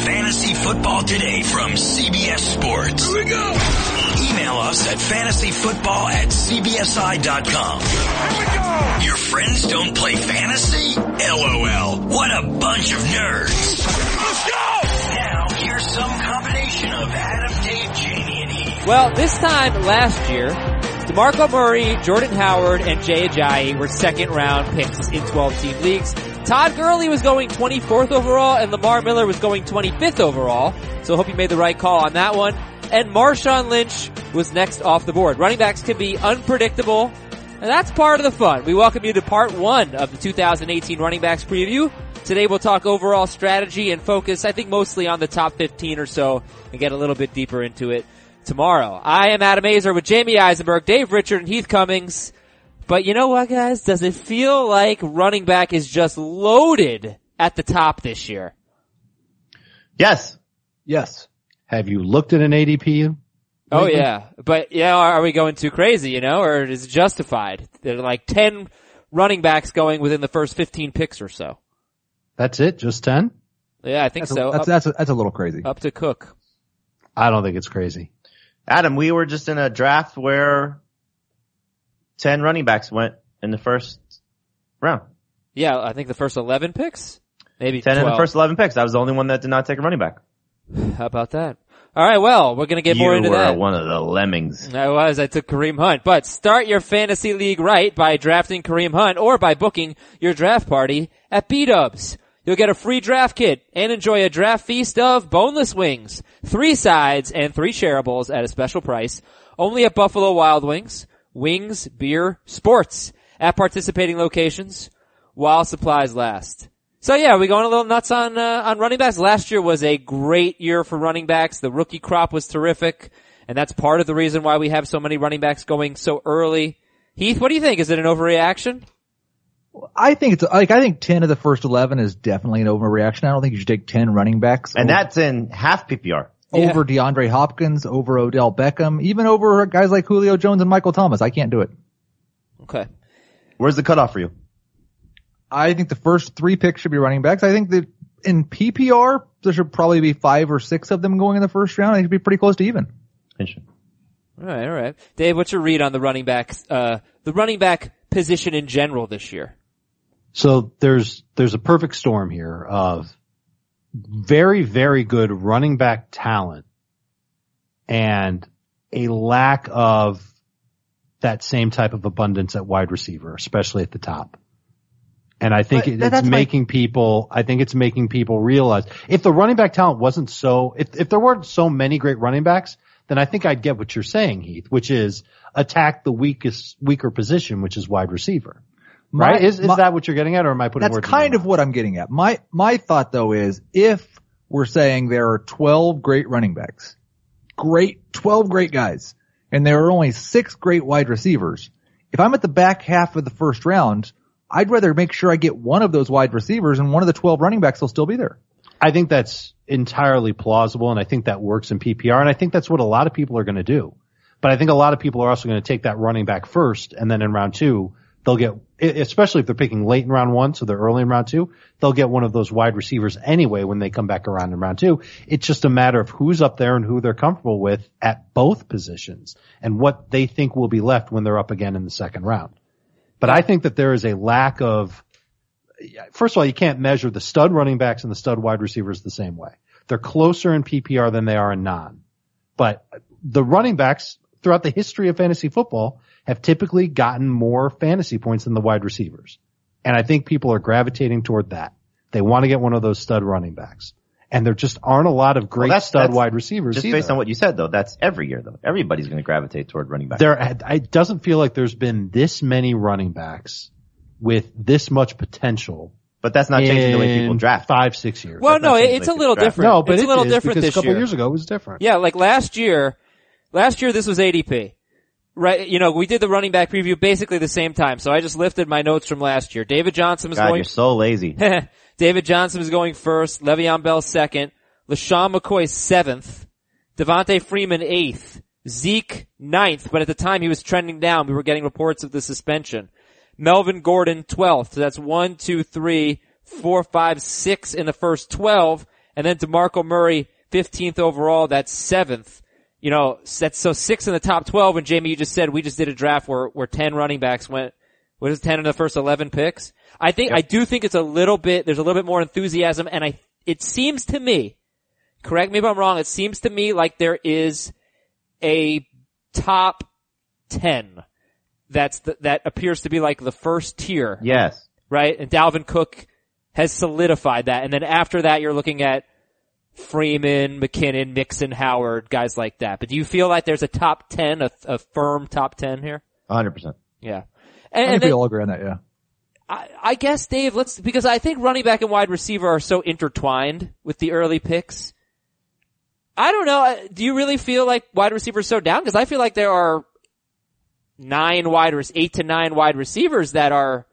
Fantasy Football Today from CBS Sports. Here we go. Email us at fantasyfootball at cbsi.com. Here we go. Your friends don't play fantasy? LOL. What a bunch of nerds. Let's go. Now, here's some combination of Adam, Dave, Jamey, and Heath. Well, this time last year, DeMarco Murray, Jordan Howard, and Jay Ajayi were second round picks in 12 team leagues. Todd Gurley was going 24th overall and Lamar Miller was going 25th overall. So hope you made the right call on that one. And Marshawn Lynch was next off the board. Running backs can be unpredictable and that's part of the fun. We welcome you to part one of the 2018 running backs preview. Today we'll talk overall strategy and focus, I think mostly on the top 15 or so and get a little bit deeper into it tomorrow. I am Adam Aizer with Jamey Eisenberg, Dave Richard, and Heath Cummings. But you know what guys? Does it feel like running back is just loaded at the top this year? Yes. Yes. Have you looked at an ADP? Oh yeah. But yeah, are we going too crazy, you know, or is it justified? There are like 10 running backs going within the first 15 picks or so. That's it? Just 10? Yeah, I think That's, so. a, that's, up, that's, a, that's a little crazy. up to Cook. I don't think it's crazy. Adam, we were just in a draft where 10 running backs went in the first round. Yeah, I think the first 11 picks? Maybe 10 12. in the first 11 picks. I was the only one that did not take a running back. How about that? All right, well, we're gonna get you more into that. You were that. one of the lemmings. I was. I took Kareem Hunt. But start your fantasy league right by drafting Kareem Hunt or by booking your draft party at B-Dubs. You'll get a free draft kit and enjoy a draft feast of boneless wings, three sides, and three shareables at a special price. Only at Buffalo Wild Wings, wings, beer, sports at participating locations while supplies last. So yeah, we going a little nuts on uh, on running backs. Last year was a great year for running backs. The rookie crop was terrific, and that's part of the reason why we have so many running backs going so early. Heath, what do you think? Is it an overreaction? I think it's like I think ten of the first eleven is definitely an overreaction. I don't think you should take ten running backs And over, that's in half PPR. Yeah. over DeAndre Hopkins, over Odell Beckham, even over guys like Julio Jones and Michael Thomas. I can't do it. Okay. Where's the cutoff for you? I think the first three picks should be running backs. I think that in PPR there should probably be five or six of them going in the first round. I think it should be pretty close to even. Interesting. All right, all right. Dave, what's your read on the running backs, uh, the running back position in general this year? So there's, there's a perfect storm here of very, very good running back talent and a lack of that same type of abundance at wide receiver, especially at the top. And I think it, it's making people, I think it's making people realize if the running back talent wasn't so, if, if there weren't so many great running backs, then I think I'd get what you're saying, Heath, which is attack the weakest, weaker position, which is wide receiver. My- Right? Is, is my- that what you're getting at or am I putting That's words in kind of what I'm getting at. My my thought though is if we're saying there are 12 great running backs, great 12 great guys, and there are only six great wide receivers. If I'm at the back half of the first round, I'd rather make sure I get one of those wide receivers and one of the 12 running backs will still be there. I think that's entirely plausible and I think that works in PPR and I think that's what a lot of people are going to do. But I think a lot of people are also going to take that running back first and then in round two, they'll get, especially if they're picking late in round one, so they're early in round two, they'll get one of those wide receivers anyway when they come back around in round two. It's just a matter of who's up there and who they're comfortable with at both positions and what they think will be left when they're up again in the second round. But I think that there is a lack of, first of all, you can't measure the stud running backs and the stud wide receivers the same way. They're closer in PPR than they are in non. But the running backs throughout the history of fantasy football have typically gotten more fantasy points than the wide receivers. And I think people are gravitating toward that. They want to get one of those stud running backs. And there just aren't a lot of great that's- stud that's wide receivers Just either. based on what you said though, that's every year though. Everybody's going to gravitate toward running backs. there, it doesn't feel like there's been this many running backs with this much potential but that's not changing the way people draft. five, six years. Well, That's no, not it- changing it's a little draft. different. No, but it's it a little is, different because this a couple year. years ago it was different. Yeah, like last year, last year this was ADP. Right, you know, we did the running back preview basically the same time, so I just lifted my notes from last year. David Johnson was God, going you're so lazy. David Johnson was going first, Le'Veon Bell second, LeSean McCoy seventh, Devonta Freeman eighth, Zeke ninth, but at the time he was trending down. We were getting reports of the suspension. Melvin Gordon twelfth. So that's one, two, three, four, five, six in the first twelve. And then DeMarco Murray, 15th overall, that's seventh. You know, that's so six in the top 12. And Jamey, you just said we just did a draft where, where 10 running backs went, what is 10 in the first 11 picks? I think, I do think it's a little bit, there's a little bit more enthusiasm and I, it seems to me, correct me if I'm wrong, it seems to me like there is a top 10 that's the, that appears to be like the first tier Yes. right? And Dalvin Cook has solidified that. And then after that, you're looking at Freeman, McKinnon, Mixon, Howard, guys like that. But do you feel like there's a top 10, a, a firm top 10 here? 100%. Yeah. I And, and think then, we all agree on that, yeah. I, I guess Dave, let's, because I think running back and wide receiver are so intertwined with the early picks. I don't know. Do you really feel like wide receivers so down? Cause I feel like there are nine wide, rec- eight to nine wide receivers that are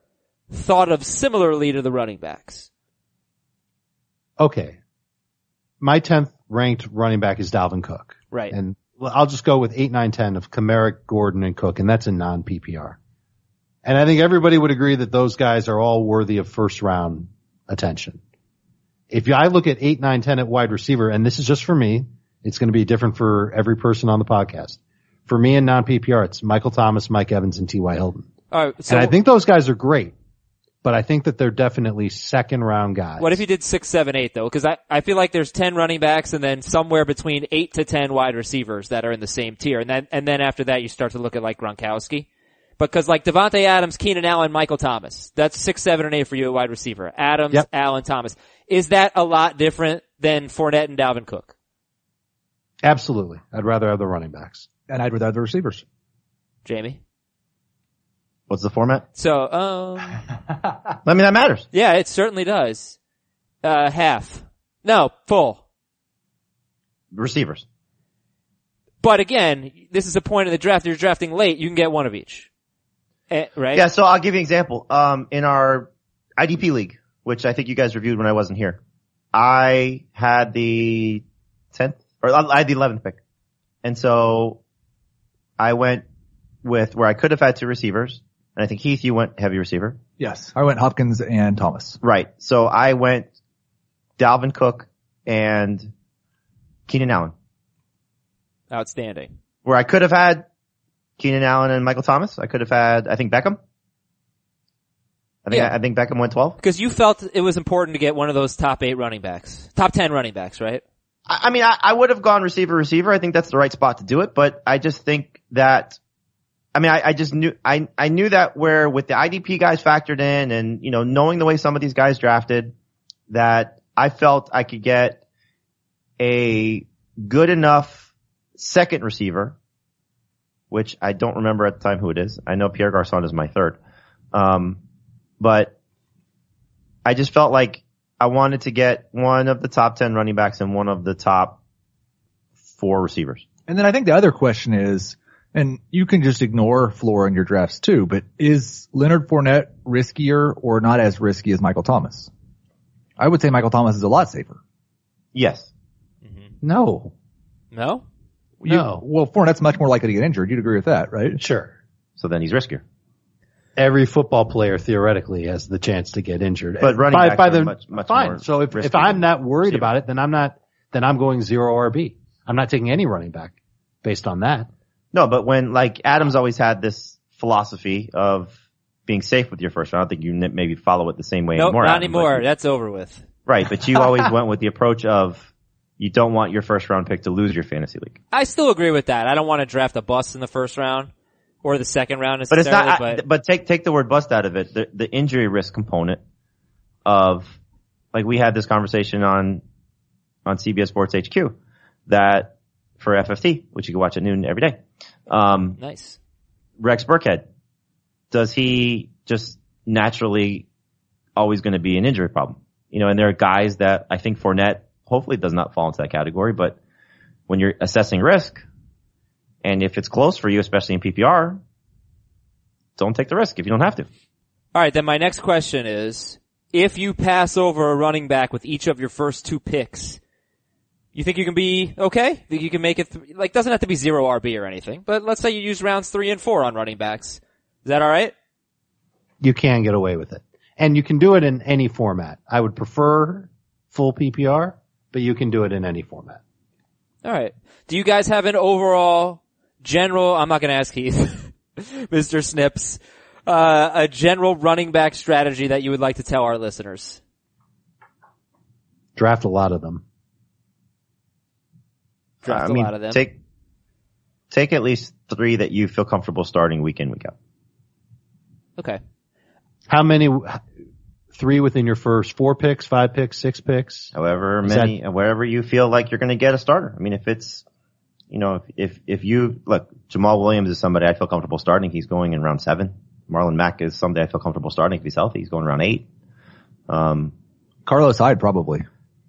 thought of similarly to the running backs. Okay. My 10th ranked running back is Dalvin Cook. Right. And I'll just go with 8, 9, 10 of Kamara, Gordon, and Cook, and that's a non-PPR. And I think everybody would agree that those guys are all worthy of first round attention. If I look at 8, 9, 10 at wide receiver, and this is just for me, it's going to be different for every person on the podcast. For me in non-PPR, it's Michael Thomas, Mike Evans, and T.Y. Hilton. All right. So and I think those guys are great, but I think that they're definitely second round guys. what if you did six, seven, eight though? Cause I, I feel like there's 10 running backs and then somewhere between eight to 10 wide receivers that are in the same tier. And then, and then after that you start to look at like Gronkowski. Because like Davante Adams, Keenan Allen, Michael Thomas. That's six, seven, and eight for you at wide receiver. Adams, Yep. Allen, Thomas. Is that a lot different than Fournette and Dalvin Cook? Absolutely. I'd rather have the running backs. And I'd rather have the receivers. Jamey? What's the format? So, um, I mean, that matters. yeah, it certainly does. Uh, half. No, full. Receivers. But again, this is a point in the draft. You're drafting late. You can get one of each. Eh, right? Yeah, so I'll give you an example. Um, in our IDP league, which I think you guys reviewed when I wasn't here, I had the 10th, or I had the 11th pick. And so I went with where I could have had two receivers. And I think Heath, you went heavy receiver. Yes. I went Hopkins and Thomas. Right. So I went Dalvin Cook and Keenan Allen. Outstanding. Where I could have had Keenan Allen and Michael Thomas. I could have had, I think Beckham. I think, Yeah. I, think Beckham went 12. Because you felt it was important to get one of those top eight running backs. Top ten running backs, right? I I mean, I, I would have gone receiver, receiver. I think that's the right spot to do it, but I just think that, I mean, I, I just knew, I, I knew that where with the IDP guys factored in and, you know, knowing the way some of these guys drafted, that I felt I could get a good enough second receiver, which I don't remember at the time who it is. I know Pierre Garcon is my third. Um, but I just felt like I wanted to get one of the top 10 running backs and one of the top four receivers. And then I think the other question is, and you can just ignore floor in your drafts too, but is Leonard Fournette riskier or not as risky as Michael Thomas? I would say Michael Thomas is a lot safer. Yes. Mm-hmm. No. No? You- No. well, Fournette's much more likely to get injured. You'd agree with that, right? Sure. So then he's riskier. Every football player theoretically has the chance to get injured. But running by, backs by are the, much- much fine. more so if, if I'm than not worried receiver. about it, then I'm not, then I'm going zero RB. I'm not taking any running back based on that. No, but when like Adams always had this philosophy of being safe with your first round, I don't think you maybe follow it the same way Nope, anymore. not Adam, anymore. That's over with. right. But you always went with the approach of you don't want your first round pick to lose your fantasy league. I still agree with that. I don't want to draft a bust in the first round or the second round But it's not, but, but take, take the word bust out of it. The, the injury risk component of, like we had this conversation on, on CBS Sports HQ that for FFT, which you can watch at noon every day. Um, nice. Rex Burkhead, does he just naturally always going to be an injury problem? You know, and there are guys that I think Fournette hopefully does not fall into that category, but when you're assessing risk, and if it's close for you, especially in PPR, don't take the risk if you don't have to. All right, then my next question is, if you pass over a running back with each of your first two picks, you think you can be okay? Think you can make it, th- like, doesn't have to be zero RB or anything, but let's say you use rounds three and four on running backs. Is that alright? You can get away with it. And you can do it in any format. I would prefer full PPR but you can do it in any format. All right. Do you guys have an overall general? I'm not going to ask Heath, Mr. Snips, uh, a general running back strategy that you would like to tell our listeners. Draft a lot of them. Draft I mean, a lot of them. take take at least three that you feel comfortable starting week in week out. okay. How many? Three within your first four picks, five picks, six picks. However Is many, wherever you feel like you're going to get a starter. I mean, if it's, you know, if, if, if you, look, Jamaal Williams is somebody I feel comfortable starting. He's going in round seven. Marlon Mack is somebody I feel comfortable starting if he's healthy. He's going around eight. Um, Carlos Hyde probably.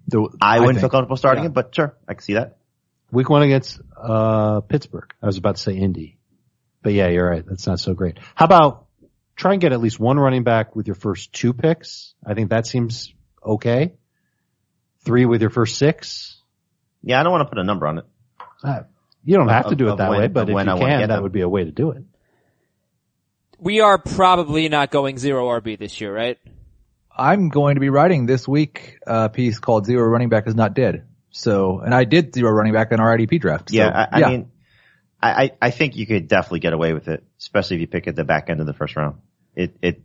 Do- I wouldn't feel comfortable starting Yeah. him, but sure, I can see that. Week one against uh Pittsburgh. I was about to say Indy, but yeah, you're right. That's not so great. How about try and get at least one running back with your first two picks? I think that seems okay. Three with your first six. Yeah, I don't want to put a number on it. Uh, you don't have to do it that when- way, but if when you I can, that them. would be a way to do it. We are probably not going zero RB this year, right? I'm going to be writing this week a piece called Zero Running Back is Not Dead. So, and I did zero running back in our IDP draft. So, Yeah, I, I mean, I, I think you could definitely get away with it, especially if you pick at the back end of the first round. It, it,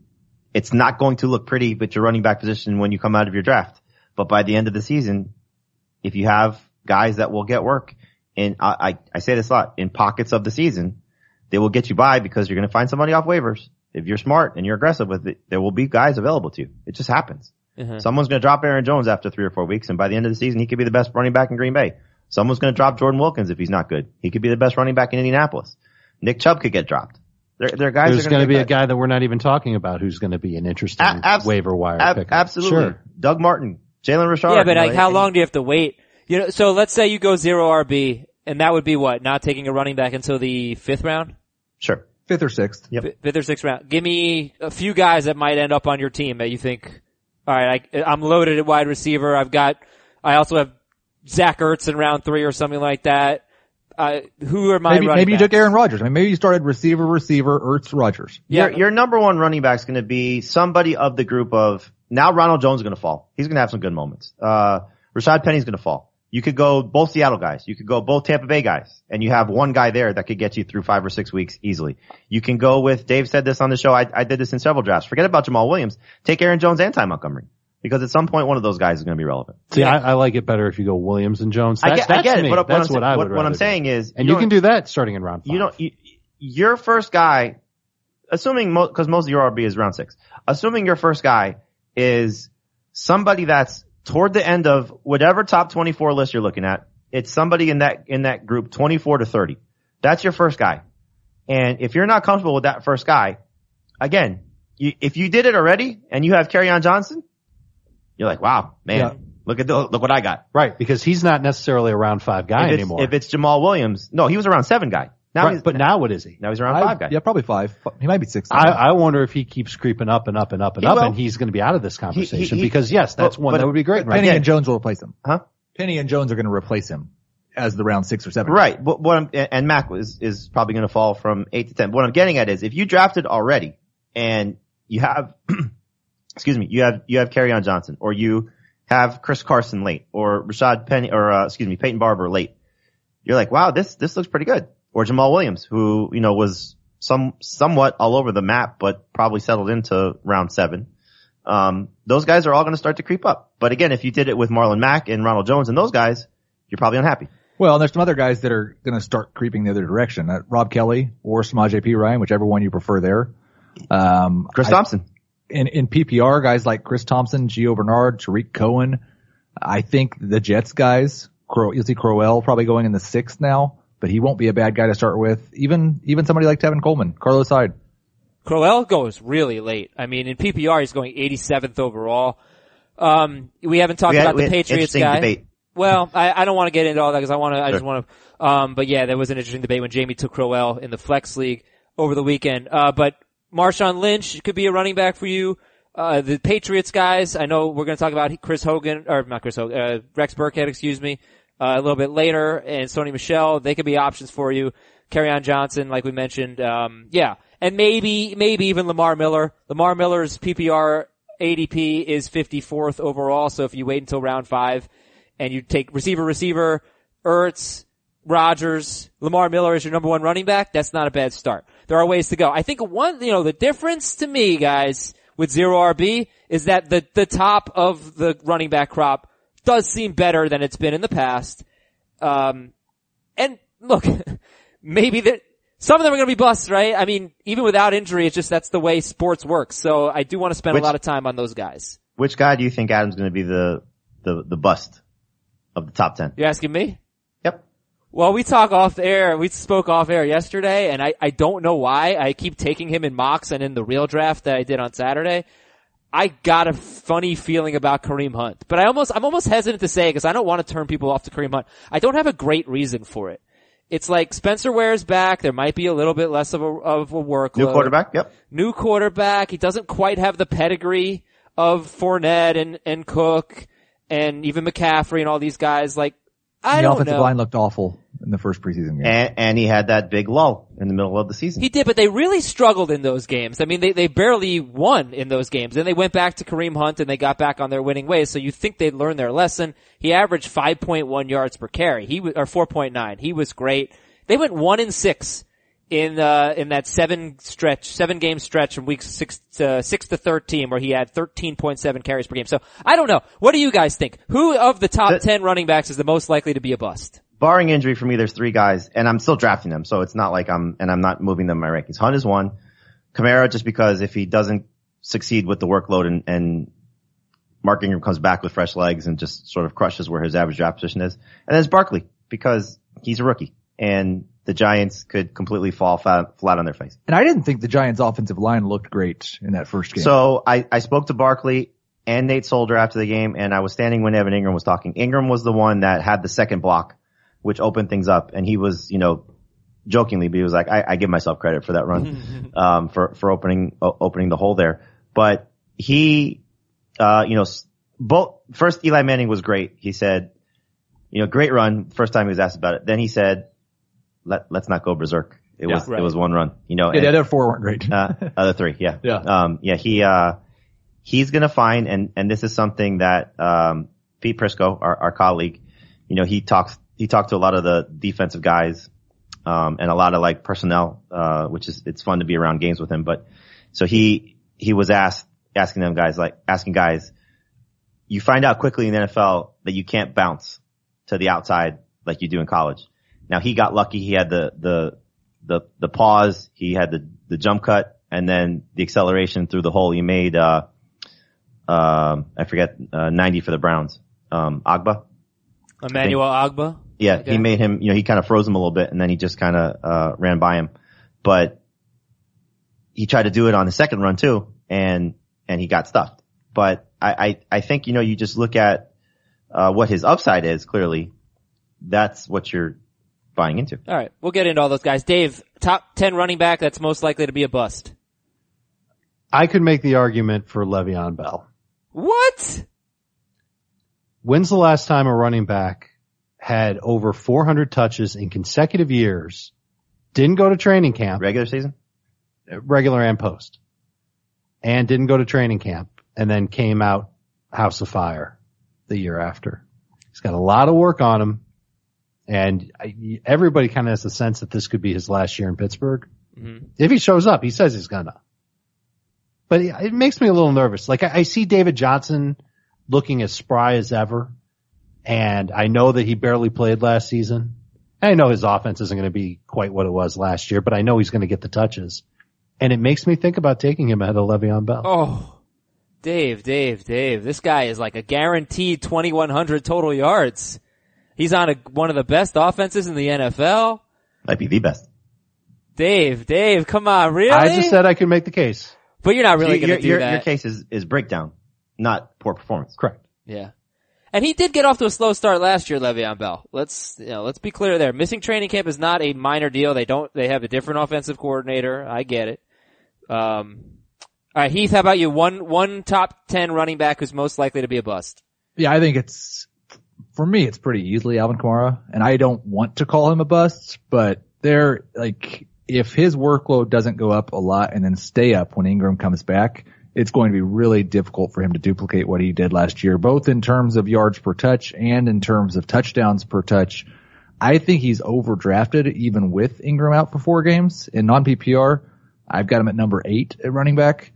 it's not going to look pretty with your running back position when you come out of your draft. But by the end of the season, if you have guys that will get work, and I, I, I say this a lot, in pockets of the season, they will get you by because you're going to find somebody off waivers. If you're smart and you're aggressive with it, there will be guys available to you. It just happens. Uh-huh. Someone's going to drop Aaron Jones after three or four weeks, and by the end of the season, he could be the best running back in Green Bay. Someone's going to drop Jordan Wilkins if he's not good. He could be the best running back in Indianapolis. Nick Chubb could get dropped. There, there are guys. There's going to be a guy that we're not even talking about who's going to be an interesting A- abs- waiver wire Ab- pickup. absolutely. Sure. Doug Martin, Jalen Richard. yeah, but like, how long do you have to wait? You know, so let's say you go zero RB, and that would be what? Not taking a running back until the fifth round, Sure. fifth or sixth. Yep. F- fifth or sixth round. Give me a few guys that might end up on your team that you think. All right, I, I'm loaded at wide receiver. I've got. I also have Zach Ertz in round three or something like that. Uh, who are my Maybe, running maybe you took? Aaron Rodgers. I mean, maybe you started receiver, receiver, Ertz, Rodgers. Yeah. Your, your number one running back is going to be somebody of the group of now Ronald Jones is going to fall. He's going to have some good moments. Uh, Rashad Penny's going to fall. You could go both Seattle guys. You could go both Tampa Bay guys and you have one guy there that could get you through five or six weeks easily. You can go with, Dave said this on the show. I, I did this in several drafts. Forget about Jamaal Williams. Take Aaron Jones and Ty Montgomery because at some point one of those guys is going to be relevant. See, I, I like it better if you go Williams and Jones. I That's, get, I get it. me. What, that's I'm, what I would what, what I'm do. saying is, And you don't- can do that starting in round five. you don't, you, your first guy, assuming, mo- cause most of your RB is round six, assuming your first guy is somebody that's toward the end of whatever top 24 list you're looking at, it's somebody in that, in that group 24 to 30. That's your first guy. And if you're not comfortable with that first guy, again, you, if you did it already and you have on Johnson, you're like, wow, man, Yeah. look at the, look what I got. Right, because he's not necessarily a round five guy if anymore. if it's Jamaal Williams, no, he was around seven guy. Now Right, he's, but now what is he? now he's around I- five guy. Yeah, probably five. He might be six. I, I wonder if he keeps creeping up and up and up and He up, will. and he's going to be out of this conversation he- because yes, that's but- one but- that would be great. Right? Penny again- and Jones will replace him. Huh? Penny and Jones are going to replace him as the round six or seven. Right. But what I'm, and Mack is, is probably going to fall from eight to 10. What I'm getting at is if you drafted already and you have, excuse me, you have, you have on Johnson or you have Chris Carson late or Rashad Penny or, uh, excuse me, Peyton Barber late. You're like, wow, this, this looks pretty good. Or Jamaal Williams, who, you know, was some, somewhat all over the map, but probably settled into round seven. Um, those guys are all going to start to creep up. But again, if you did it with Marlon Mack and Ronald Jones and those guys, you're probably unhappy. Well, there's some other guys that are going to start creeping the other direction. Uh, Rob Kelley or Samaje Perine, whichever one you prefer there. Um, Chris I- Thompson. in, in PPR, guys like Chris Thompson, Gio Bernard, Tarik Cohen. I think the Jets guys, Crow, you'll see Crowell probably going in the sixth now, but he won't be a bad guy to start with. Even, even somebody like Tevin Coleman, Carlos Hyde. Crowell goes really late. I mean, in PPR, he's going 87th overall. Um, we haven't talked We had- about the Patriots interesting guy. debate. Well, I, I don't want to get into all that because I want to. I just want to. Um, but yeah, there was an interesting debate when Jamey took Crowell in the flex league over the weekend. Uh, but Marshawn Lynch could be a running back for you. Uh, the Patriots guys. I know we're going to talk about Chris Hogan or not Chris Hogan, uh, Rex Burkhead, excuse me, uh, a little bit later, and Sony Michel. They could be options for you. on Johnson, like we mentioned. Um, yeah, and maybe maybe even Lamar Miller. Lamar Miller's PPR ADP is 54th overall. So if you wait until round five and you take receiver, receiver, Ertz, Rodgers, Lamar Miller is your number one running back, that's not a bad start. There are ways to go. I think one, you know, the difference to me, guys, with zero RB is that the, the top of the running back crop does seem better than it's been in the past. Um, and look, maybe that some of them are going to be busts, right? I mean, even without injury, it's just that's the way sports works. So I do want to spend Which- a lot of time on those guys. Which guy do you think Adam's going to be the, the, the bust of the top 10? You're asking me? Yep. Well, we talk off air. We spoke off air yesterday, and I, I don't know why. I keep taking him in mocks and in the real draft that I did on Saturday. I got a funny feeling about Kareem Hunt, but I almost I'm almost hesitant to say because I don't want to turn people off to Kareem Hunt. I don't have a great reason for it. It's like Spencer Ware's back. There might be a little bit less of a of a workload. New quarterback? Yep. New quarterback. He doesn't quite have the pedigree of Fournette and and Cook and even McCaffrey and all these guys. Like I the don't offensive know. line looked awful in the first preseason game. And, and he had that big lull in the middle of the season. He did, but they really struggled in those games. I mean, they, they barely won in those games. Then they went back to Kareem Hunt and they got back on their winning ways. So you think they'd learn their lesson. He averaged 5.1 yards per carry. He was, or 4.9. He was great. They went one in six in, uh, in that seven stretch, seven game stretch from weeks six to, six to 13 where he had 13.7 carries per game. So I don't know. What do you guys think? Who of the top The- 10 running backs is the most likely to be a bust? Barring injury for me, there's three guys, and I'm still drafting them, so it's not like I'm, and I'm not moving them in my rankings. Hunt is one. Kamara, just because if he doesn't succeed with the workload and, and Mark Ingram comes back with fresh legs and just sort of crushes where his average draft position is. And then it's Barkley, because he's a rookie, and the Giants could completely fall flat, flat on their face. And I didn't think the Giants offensive line looked great in that first game. So I, I spoke to Barkley and Nate Solder after the game, and I was standing when Evan Engram was talking. Engram was the one that had the second block, which opened things up, and he was, you know, jokingly, but he was like, I, I give myself credit for that run, um, for for opening o- opening the hole there. But he, uh, you know, both first Eli Manning was great. He said, you know, great run. First time he was asked about it. Then he said, Let let's not go berserk. It Yeah, was right. it was one run. You know, yeah, and- the other four weren't great. uh, other three, yeah. Yeah. Um, yeah, he, uh, he's gonna find, and, and this is something that, um, Pete Prisco, our, our colleague, you know, he talks, he talked to a lot of the defensive guys, um, and a lot of like personnel, uh, which is, it's fun to be around games with him, but, so he, he was asked, asking them guys, like, asking guys, you find out quickly in the NFL that you can't bounce to the outside like you do in college. Now he got lucky. He had the, the, the, the pause. He had the, the jump cut and then the acceleration through the hole. He made, uh, um, I forget, uh, 90 for the Browns. Um, Ogbah. Emmanuel Ogbah? Yeah, Okay. he made him, you know, he kind of froze him a little bit and then he just kind of, uh, ran by him. But he tried to do it on the second run too and, and he got stuffed. But I, I, I think, you know, you just look at, uh, what his upside is clearly. That's what you're buying into. All right, we'll get into all those guys. Dave, top ten running back that's most likely to be a bust. I could make the argument for Le'Veon Bell. What? When's the last time a running back had over 400 touches in consecutive years, didn't go to training camp, Regular season? regular and post, and didn't go to training camp, and then came out House of Fire the year after? He's got a lot of work on him, and I, everybody kind of has the sense that this could be his last year in Pittsburgh. Mhm. If he shows up, he says he's gonna. But it, it makes me a little nervous. Like I, I see David Johnson looking as spry as ever, and I know that he barely played last season. I know his offense isn't going to be quite what it was last year, but I know he's going to get the touches. And it makes me think about taking him ahead of Le'Veon Bell. Oh, Dave, Dave, Dave. This guy is like a guaranteed 2100 total yards. He's on a, one of the best offenses in the NFL. Might be the best. Dave, Dave, come on, really? I just said I could make the case. but you're not really your, going to do your, that. your case is, is breakdown, not poor performance. Correct. Yeah. And he did get off to a slow start last year, Le'Veon Bell. Let's, you know, let's be clear there. Missing training camp is not a minor deal. They don't, they have a different offensive coordinator. I get it. Um, alright, Heath, how about you? One, one top 10 running back who's most likely to be a bust. Yeah, I think it's for me. It's pretty easily Alvin Kamara, and I don't want to call him a bust, but they're like if his workload doesn't go up a lot and then stay up when Ingram comes back, it's going to be really difficult for him to duplicate what he did last year, both in terms of yards per touch and in terms of touchdowns per touch. I think he's overdrafted even with Ingram out for four games in non PPR. I've got him at number eight at running back.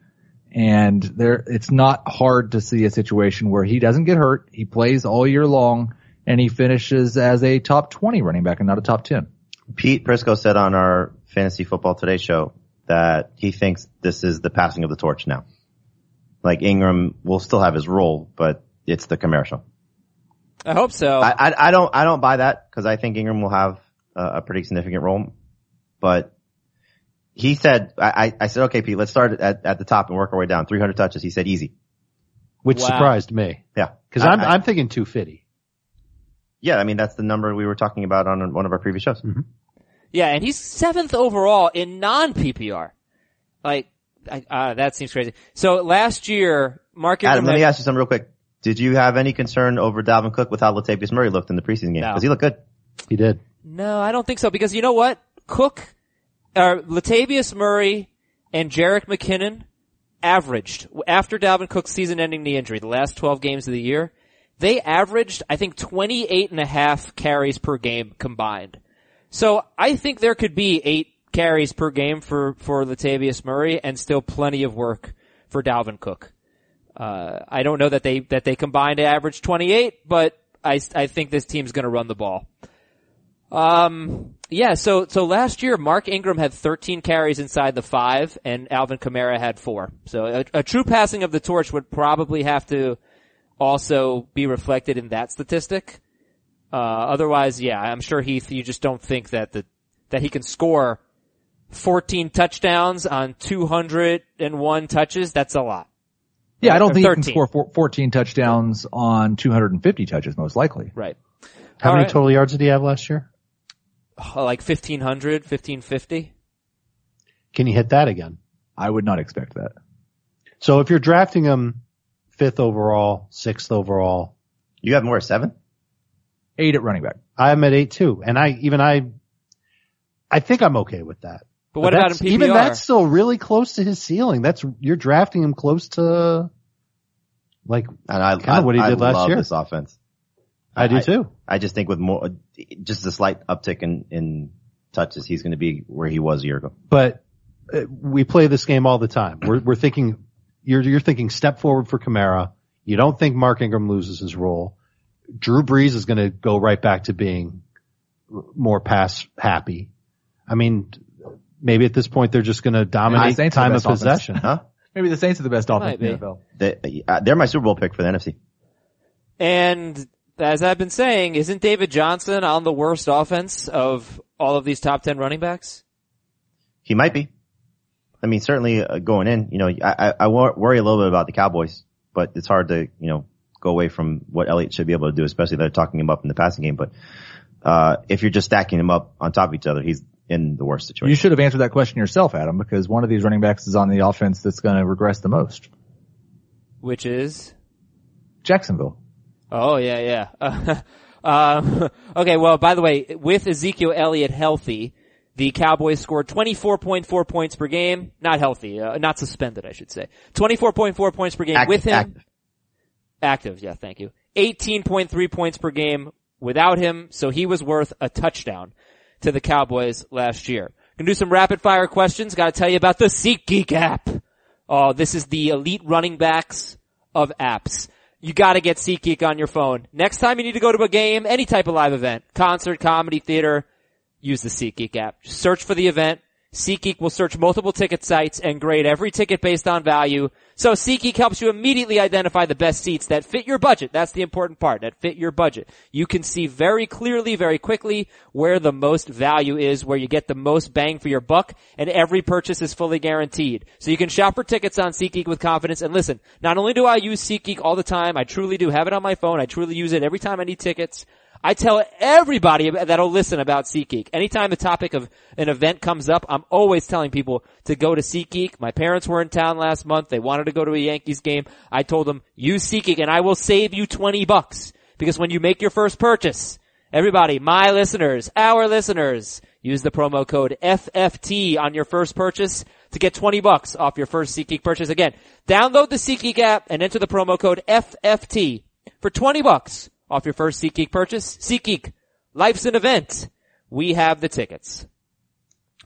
And there, it's not hard to see a situation where he doesn't get hurt. He plays all year long and he finishes as a top 20 running back and not a top 10. Pete Prisco said on our Fantasy Football Today show that he thinks this is the passing of the torch now. Like Ingram will still have his role, but it's the commercial. I hope so. I, I, I don't, I don't buy that because I think Ingram will have a, a pretty significant role, but he said, I, I said, okay, Pete, let's start at, at the top and work our way down. 300 touches. He said easy. Which Wow. surprised me. Yeah. Cause I- I'm, I- I'm thinking 250. yeah, I mean, that's the number we were talking about on one of our previous shows. Yeah, and he's seventh overall in non-PPR. Like, I, uh, that seems crazy. So last year, Mark Adam, let me ask you something real quick. Did you have any concern over Dalvin Cook with how Latavius Murray looked in the preseason game? No. Because he looked good. He did. No, I don't think so because you know what? Cook, uh, Latavius Murray and Jerick McKinnon averaged after Dalvin Cook's season-ending knee injury, the last 12 games of the year, they averaged, I think, 28 and a half carries per game combined. So I think there could be eight carries per game for, for Latavius Murray and still plenty of work for Dalvin Cook. Uh, I don't know that they, that they combined to average 28, but I, I think this team's gonna run the ball. Um, yeah, so, so last year, Mark Ingram had 13 carries inside the five and Alvin Kamara had four. So a, a true passing of the torch would probably have to also be reflected in that statistic. Uh, otherwise, yeah, I'm sure Heath, you just don't think that the, that he can score 14 touchdowns on 201 touches. That's a lot. Yeah, I don't Or think he can score four, 14 touchdowns on 250 touches, most likely. Right. How All many right. total yards did he have last year? Like 1500, 1550. Can he hit that again? I would not expect that. So if you're drafting him fifth overall, sixth overall, You have more seven? Eight at running back. I'm at eight too. And I, even I, I think I'm okay with that. But what about in PPR? Even that's still really close to his ceiling. That's, you're drafting him close to, like, And I, Kinda I, what he I did last love year. this offense. I do too. I just think with more, just a slight uptick in, in touches, he's going to be where he was a year ago. But uh, we play this game all the time. We're, we're thinking, you're, you're thinking step forward for Kamara. You don't think Mark Ingram loses his role. Drew Brees is going to go right back to being more pass happy. I mean, maybe at this point they're just going to dominate Saints time of best offense. possession. Huh? Maybe the Saints are the best offense in the NFL. They, uh, they're my Super Bowl pick for the NFC. And as I've been saying, isn't David Johnson on the worst offense of all of these top 10 running backs? He might be. I mean, certainly uh, going in, you know, I, I, I worry a little bit about the Cowboys, but it's hard to, you know, go away from what Elliott should be able to do, especially they're talking him up in the passing game. But, uh, if you're just stacking them up on top of each other, he's in the worst situation. You should have answered that question yourself, Adam, because one of these running backs is on the offense that's going to regress the most. Which is? Jacksonville. Oh yeah, yeah. um, okay, well, by the way, with Ezekiel Elliott healthy, the Cowboys scored 24.4 points per game. Not healthy, uh, not suspended, I should say. 24.4 points per game Active, with him. active. Active, yeah, thank you. 18.3 points per game without him, so he was worth a touchdown to the Cowboys last year. Gonna do some rapid fire questions. Gotta tell you about the SeatGeek app. Oh, this is the elite running backs of apps. You gotta get SeatGeek on your phone. Next time you need to go to a game, any type of live event, concert, comedy, theater, use the SeatGeek app. Search for the event. SeatGeek will search multiple ticket sites and grade every ticket based on value. So SeatGeek helps you immediately identify the best seats that fit your budget. That's the important part, that fit your budget. You can see very clearly, very quickly where the most value is, where you get the most bang for your buck, and every purchase is fully guaranteed. So you can shop for tickets on SeatGeek with confidence. And listen, not only do I use SeatGeek all the time, I truly do have it on my phone. I truly use it every time I need tickets. I tell everybody that'll listen about SeatGeek. Anytime the topic of an event comes up, I'm always telling people to go to SeatGeek. My parents were in town last month. They wanted to go to a Yankees game. I told them, use SeatGeek and I will save you 20 bucks. Because when you make your first purchase, everybody, my listeners, our listeners, Use the promo code FFT on your first purchase to get 20 bucks off your first SeatGeek purchase. Again, download the SeatGeek app and enter the promo code FFT for 20 bucks off your first SeatGeek purchase. SeatGeek, life's an event. We have the tickets.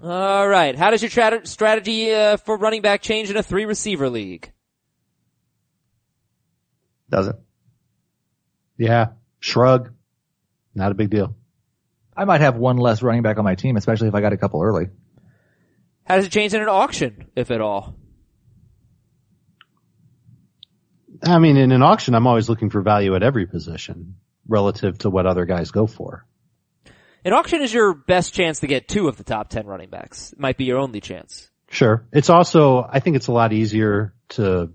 All right. How does your tra- strategy uh, for running back change in a three receiver league? Doesn't. Yeah. Shrug. Not a big deal. I might have one less running back on my team, especially if I got a couple early. How does it change in an auction, if at all? I mean, in an auction, I'm always looking for value at every position relative to what other guys go for. An auction is your best chance to get two of the top 10 running backs. It might be your only chance. Sure. It's also, I think it's a lot easier to,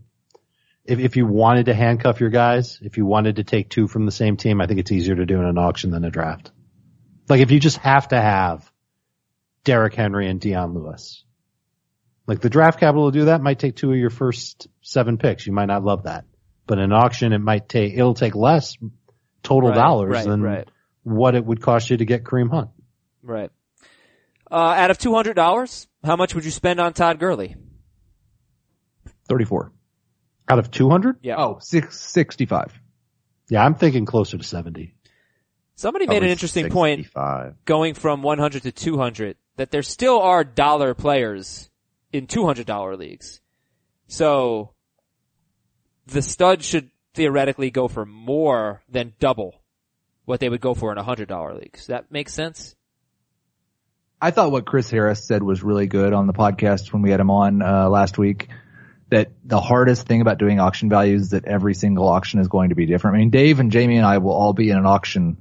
if, if you wanted to handcuff your guys, if you wanted to take two from the same team, I think it's easier to do in an auction than a draft. Like if you just have to have Derrick Henry and Dion Lewis. Like the draft capital to do that might take two of your first seven picks. You might not love that. But in an auction, it might take, it'll take less total Right, dollars right, than right. what it would cost you to get Kareem Hunt. Right. Uh, out of $200, how much would you spend on Todd Gurley? 34. Out of 200? Yeah. Oh, six, 65. Yeah, I'm thinking closer to 70. Somebody made an interesting point 65. going from 100 to 200 that there still are dollar players in $200 leagues. So the stud should theoretically go for more than double what they would go for in a $100 league. Does that make sense? I thought what Chris Harris said was really good on the podcast when we had him on uh, last week. That the hardest thing about doing auction values is that every single auction is going to be different. I mean, Dave and Jamey and I will all be in an auction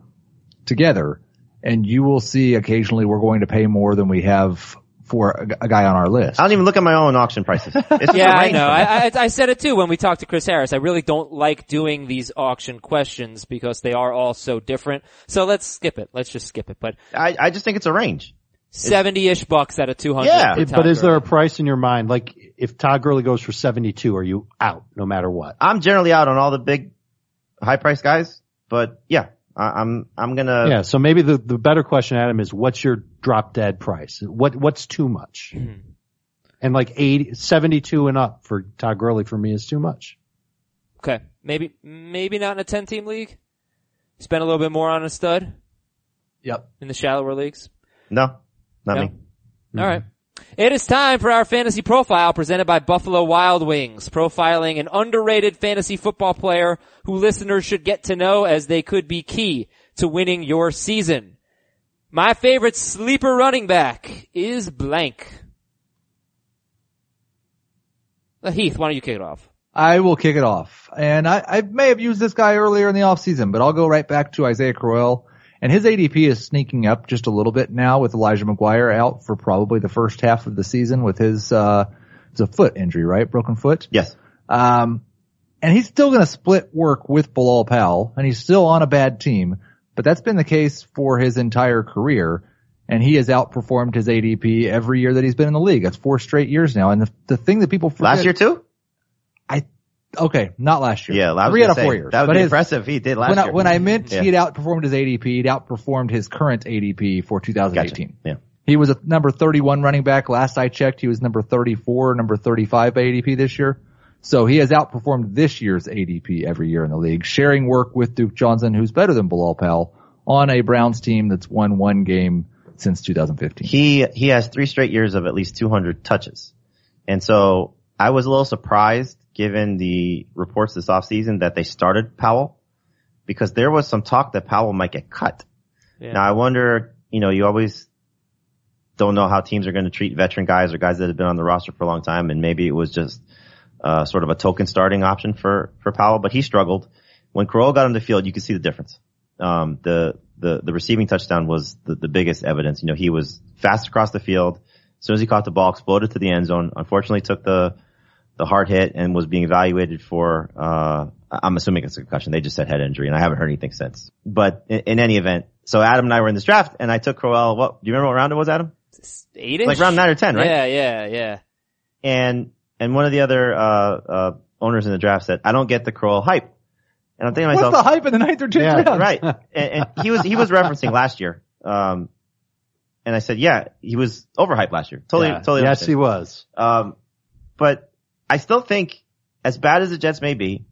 together, and you will see occasionally we're going to pay more than we have for a, a guy on our list. I don't even look at my own auction prices. It's just Yeah, I know. I, I, I said it too when we talked to Chris Harris. I really don't like doing these auction questions because they are all so different. So let's skip it. Let's just skip it. But I, I just think it's a range. 70-ish bucks out of 200. Yeah. for It- Todd but is there a price in your mind? Like if Todd Gurley goes for 72, are you out no matter what? I'm generally out on all the big high price guys, but yeah, I, I'm, I'm gonna, yeah. So maybe the, the better question, Adam, is what's your drop dead price? What, what's too much? Mm-hmm. and like 80, 72 and up for Todd Gurley for me is too much. Okay. Maybe, maybe not in a 10 team league. Spend a little bit more on a stud Yep. in the shallower leagues. no, not No? me. All right. Mm-hmm. It is time for our fantasy profile presented by Buffalo Wild Wings, profiling an underrated fantasy football player who listeners should get to know as they could be key to winning your season. My favorite sleeper running back is blank. Uh, Heath, why don't you kick it off? I will kick it off. And I, I may have used this guy earlier in the offseason, but I'll go right back to Isaiah Crowell. And his ADP is sneaking up just a little bit now with Elijah McGuire out for probably the first half of the season with his, uh, it's a foot injury, right? Broken foot. Yes. Um, and he's still going to split work with Bilal Powell and he's still on a bad team, but that's been the case for his entire career. And he has outperformed his ADP every year that he's been in the league. That's four straight years now. And the, the thing that people forget, Last year too? Okay, not last year. Yeah, was three out of four say, years. That would be his- impressive he did last when I, year. when I meant Yeah. he had outperformed his ADP, he'd outperformed his current ADP for Gotcha. 2018. Yeah. He was a number 31 running back. Last I checked, he was number 34, number 35 by ADP this year. So he has outperformed this year's ADP every year in the league, sharing work with Duke Johnson, who's better than Bilal Powell, on a Browns team that's won one game since 2015. He, he has three straight years of at least 200 touches. And so I was a little surprised given the reports this offseason that they started Powell because there was some talk that Powell might get cut. Yeah. Now I wonder, you know, you always don't know how teams are going to treat veteran guys or guys that have been on the roster for a long time and maybe it was just uh, sort of a token starting option for, for Powell, but he struggled. When Crowell got on the field, you could see the difference. Um, the, the, the receiving touchdown was the, the biggest evidence. You know, he was fast across the field. As soon as he caught the ball, exploded to the end zone. Unfortunately took the, the hard hit and was being evaluated for, uh, I'm assuming it's a concussion. They just said head injury and I haven't heard anything since. But in, in any event, so Adam and I were in this draft and I took Crowell. What, do you remember what round it was, Adam? Eight-ish? Like round nine or 10, right? Yeah, yeah, yeah. and and one of the other uh, uh, owners in the draft said, "I don't get the Crowell hype." And I'm thinking to What's myself, the hype in the ninth or tenth Yeah, round? right? And, and he was he was referencing last year. Um, And I said, yeah, he was overhyped last year. Totally, Yeah. totally. Yes, understand. he was. Um, but I still think as bad as the Jets may be,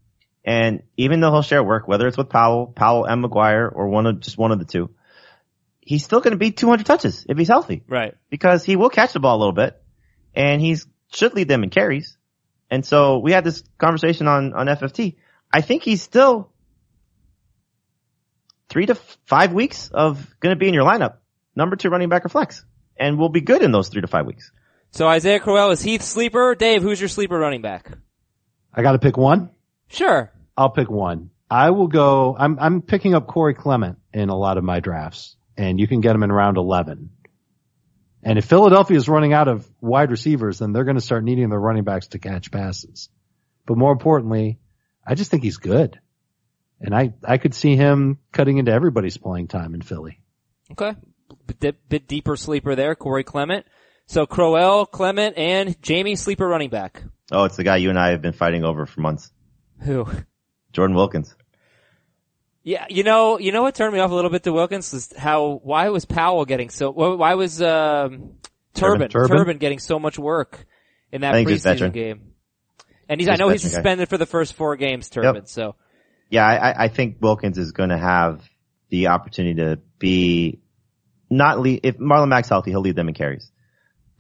and even though he'll share work, whether it's with Powell, Powell and McGuire, or one of, just one of the two, he's still going to be 200 touches if he's healthy Right. because he will catch the ball a little bit and he should lead them in carries. And so we had this conversation on, on FFT. I think he's still three to five weeks of going to be in your lineup, number two running back or flex, and will be good in those three to five weeks. So Isaiah Crowell is Heath sleeper. Dave, who's your sleeper running back? I got to pick one. Sure. I'll pick one. I will go. I'm I'm picking up Corey Clement in a lot of my drafts, and you can get him in round 11. And if Philadelphia is running out of wide receivers, then they're going to start needing their running backs to catch passes. But more importantly, I just think he's good, and I I could see him cutting into everybody's playing time in Philly. Okay. Bit, bit deeper sleeper there, Corey Clement. So Crowell, Clement, and Jamey sleeper running back. Oh, it's the guy you and I have been fighting over for months. Who? Jordan Wilkins. Yeah, you know, you know what turned me off a little bit to Wilkins is how why was Powell getting so why was um, Turbin, Turbin? Turbin getting so much work in that I think just preseason game? And he's I know he's veteran guy. suspended for the first four games, Turbin. So Yeah, I, I- I think Wilkins is going to have the opportunity to be not lead. If Marlon Mack's healthy, he'll lead them in carries,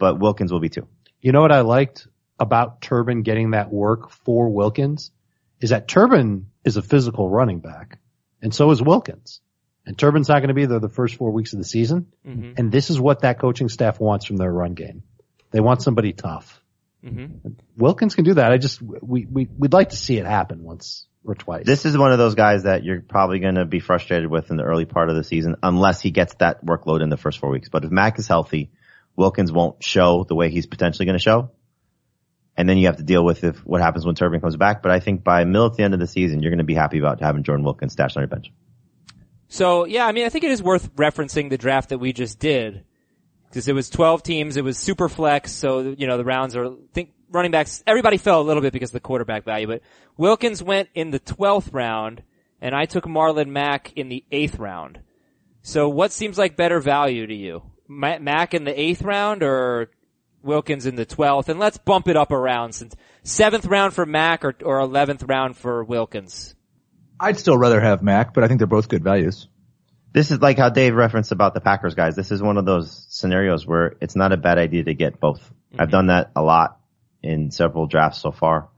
but Wilkins will be too. You know what I liked about Turbin getting that work for Wilkins is that Turbin is a physical running back and so is Wilkins. And Turbin's not going to be there the first four weeks of the season. Mhm. And this is what that coaching staff wants from their run game. They want somebody tough. mhm. Wilkins can do that. I just, we, we, we'd like to see it happen once or twice. This is one of those guys that you're probably going to be frustrated with in the early part of the season, unless he gets that workload in the first four weeks. But if Mack is healthy, Wilkins won't show the way he's potentially going to show. And then you have to deal with if what happens when Turbin comes back. But I think by middle to the end of the season, you're going to be happy about having Jordan Wilkins stashed on your bench. So yeah, I mean, I think it is worth referencing the draft that we just did because it was 12 teams. It was super flex. So, you know, the rounds are, I think running backs, everybody fell a little bit because of the quarterback value, but Wilkins went in the 12th round and I took Marlon Mack in the 8th round. So what seems like better value to you? Ma- Mack in the 8th round or Wilkins in the 12th? And let's bump it up a round since 7th round for Mack or, or 11th round for Wilkins. I'd still rather have Mack, but I think they're both good values. This is like how Dave referenced about the Packers guys. This is one of those scenarios where it's not a bad idea to get both. I've done that a lot in several drafts so far.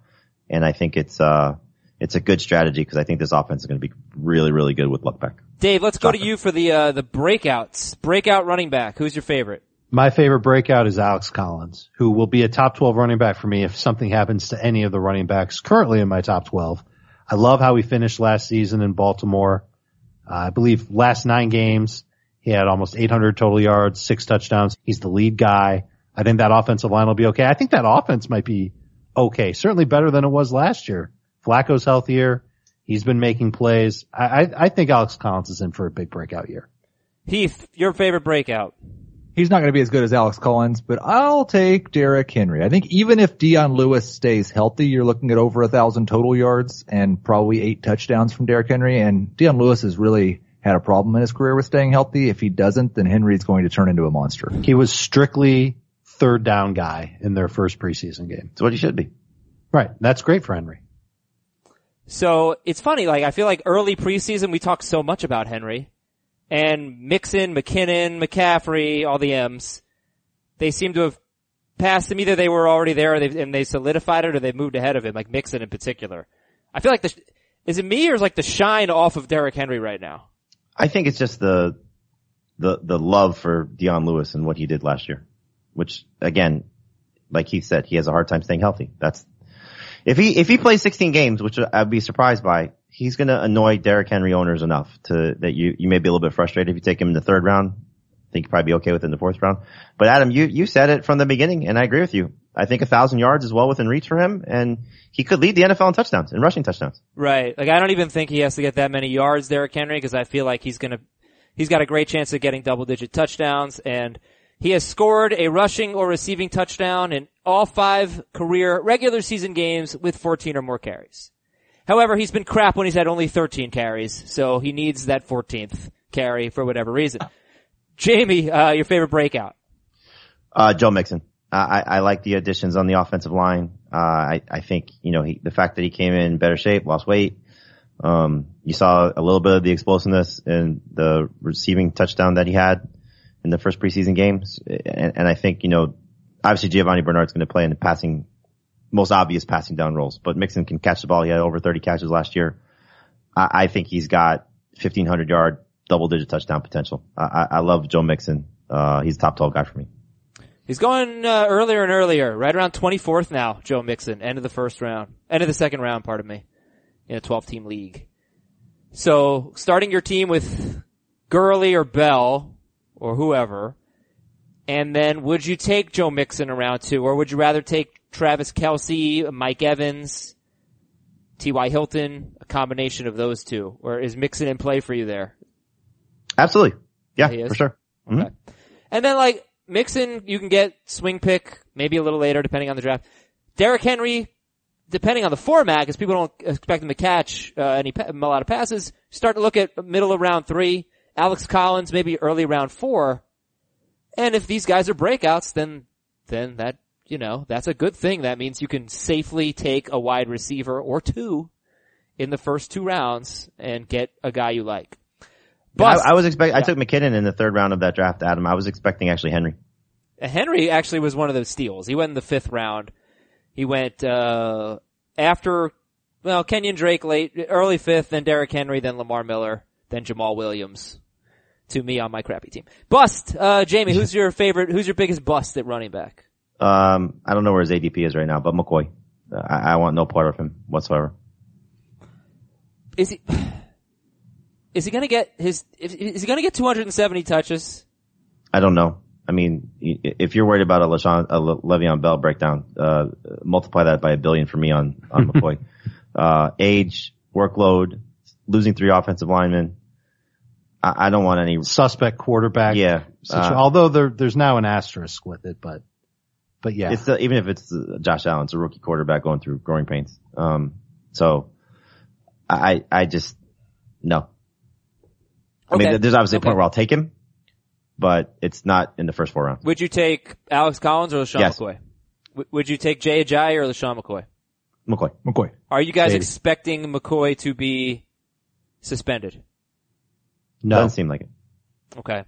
And I think it's, uh, it's a good strategy because I think this offense is going to be really, really good with Luck back. Dave, let's go to you for the uh, the breakouts. Breakout running back. Who's your favorite? My favorite breakout is Alex Collins, who will be a top 12 running back for me if something happens to any of the running backs currently in my top 12. I love how he finished last season in Baltimore. Uh, I believe last nine games, he had almost 800 total yards, six touchdowns. He's the lead guy. I think that offensive line will be okay. I think that offense might be okay. Certainly better than it was last year. Flacco's healthier. He's been making plays. I, I, I think Alex Collins is in for a big breakout year. Heath, your favorite breakout. He's not going to be as good as Alex Collins, but I'll take Derrick Henry. I think even if Dion Lewis stays healthy, you're looking at over a thousand total yards and probably eight touchdowns from Derrick Henry. And Dion Lewis has really had a problem in his career with staying healthy. If he doesn't, then Henry's going to turn into a monster. He was strictly third down guy in their first preseason game. It's what he should be. Right. That's great for Henry. So it's funny, like I feel like early preseason we talked so much about Henry and Mixon, McKinnon, McCaffrey, all the M's. They seem to have passed him. Either they were already there and they solidified it or they moved ahead of him, like Mixon in particular. I feel like the, is it me or is like the shine off of Derrick Henry right now? I think it's just the, the, the love for Dion Lewis and what he did last year, which again, like he said, he has a hard time staying healthy. That's, if he, if he plays 16 games, which I'd be surprised by, he's going to annoy Derrick Henry owners enough to, that you, you may be a little bit frustrated if you take him in the third round. I think you'd probably be okay with it in the fourth round. But Adam, you, you said it from the beginning and I agree with you. I think a thousand yards is well within reach for him and he could lead the NFL in touchdowns and rushing touchdowns. Right. Like I don't even think he has to get that many yards, Derrick Henry, because I feel like he's gonna, he's got a great chance of getting double digit touchdowns and he has scored a rushing or receiving touchdown in all five career regular season games with 14 or more carries. However, he's been crap when he's had only 13 carries, so he needs that 14th carry for whatever reason. Jamey, uh, your favorite breakout? Uh, Joe Mixon. I, I like the additions on the offensive line. Uh, I, I think, you know, he, the fact that he came in better shape, lost weight. Um, you saw a little bit of the explosiveness in the receiving touchdown that he had in the first preseason games. And, and I think, you know, obviously Giovani Bernard's going to play in the passing, most obvious passing down roles, but Mixon can catch the ball. He had over 30 catches last year. I, I think he's got 1500 yard double digit touchdown potential. I, I love Joe Mixon. Uh, he's a top 12 guy for me. He's going uh, earlier and earlier, right around 24th now, Joe Mixon, end of the first round, end of the second round, pardon me, in a 12 team league. So starting your team with Gurley or Bell or whoever, and then would you take Joe Mixon around two, or would you rather take Travis Kelce, Mike Evans, T.Y. Hilton, a combination of those two, or is Mixon in play for you there? Absolutely. Yeah, He is? for sure. Mhm. Okay. And then like Mixon, you can get swing pick maybe a little later depending on the draft. Derrick Henry, depending on the format, because people don't expect him to catch uh, any a lot of passes. Start to look at middle of round three. Alex Collins, maybe early round four. And if these guys are breakouts, then then that you know that's a good thing. That means you can safely take a wide receiver or two in the first two rounds and get a guy you like. I, I was expecting, I took McKinnon in the third round of that draft, Adam. I was expecting actually Henry. Henry actually was one of those steals. He went in the fifth round. He went uh after well Kenyon Drake late early fifth, then Derrick Henry, then Lamar Miller, then Jamaal Williams. To me on my crappy team. Bust, uh Jamey, who's your favorite? Who's your biggest bust at running back? Um, I don't know where his ADP is right now, but McCoy. Uh, I, I want no part of him whatsoever. Is he? Is he gonna get his? Is he gonna get 270 touches? I don't know. I mean, if you're worried about a LeSean, a Le- Le'Veon Bell breakdown, uh, multiply that by a billion for me on, on McCoy. uh, age, workload, losing three offensive linemen. I, I don't want any, Suspect quarterback. yeah. situ- uh, although there, there's now an asterisk with it, but, but yeah. It's the, even if it's uh, Josh Allen, it's a rookie quarterback going through growing pains. Um, so I, I just, no. I Okay. mean, there's obviously Okay. a point where I'll take him, but it's not in the first four rounds. Would you take Alex Collins or LeSean Yes. McCoy? W- would you take Jay Ajayi or LeSean McCoy? McCoy. McCoy. Are you guys Maybe. expecting McCoy to be suspended? No. Doesn't seem like it. Okay.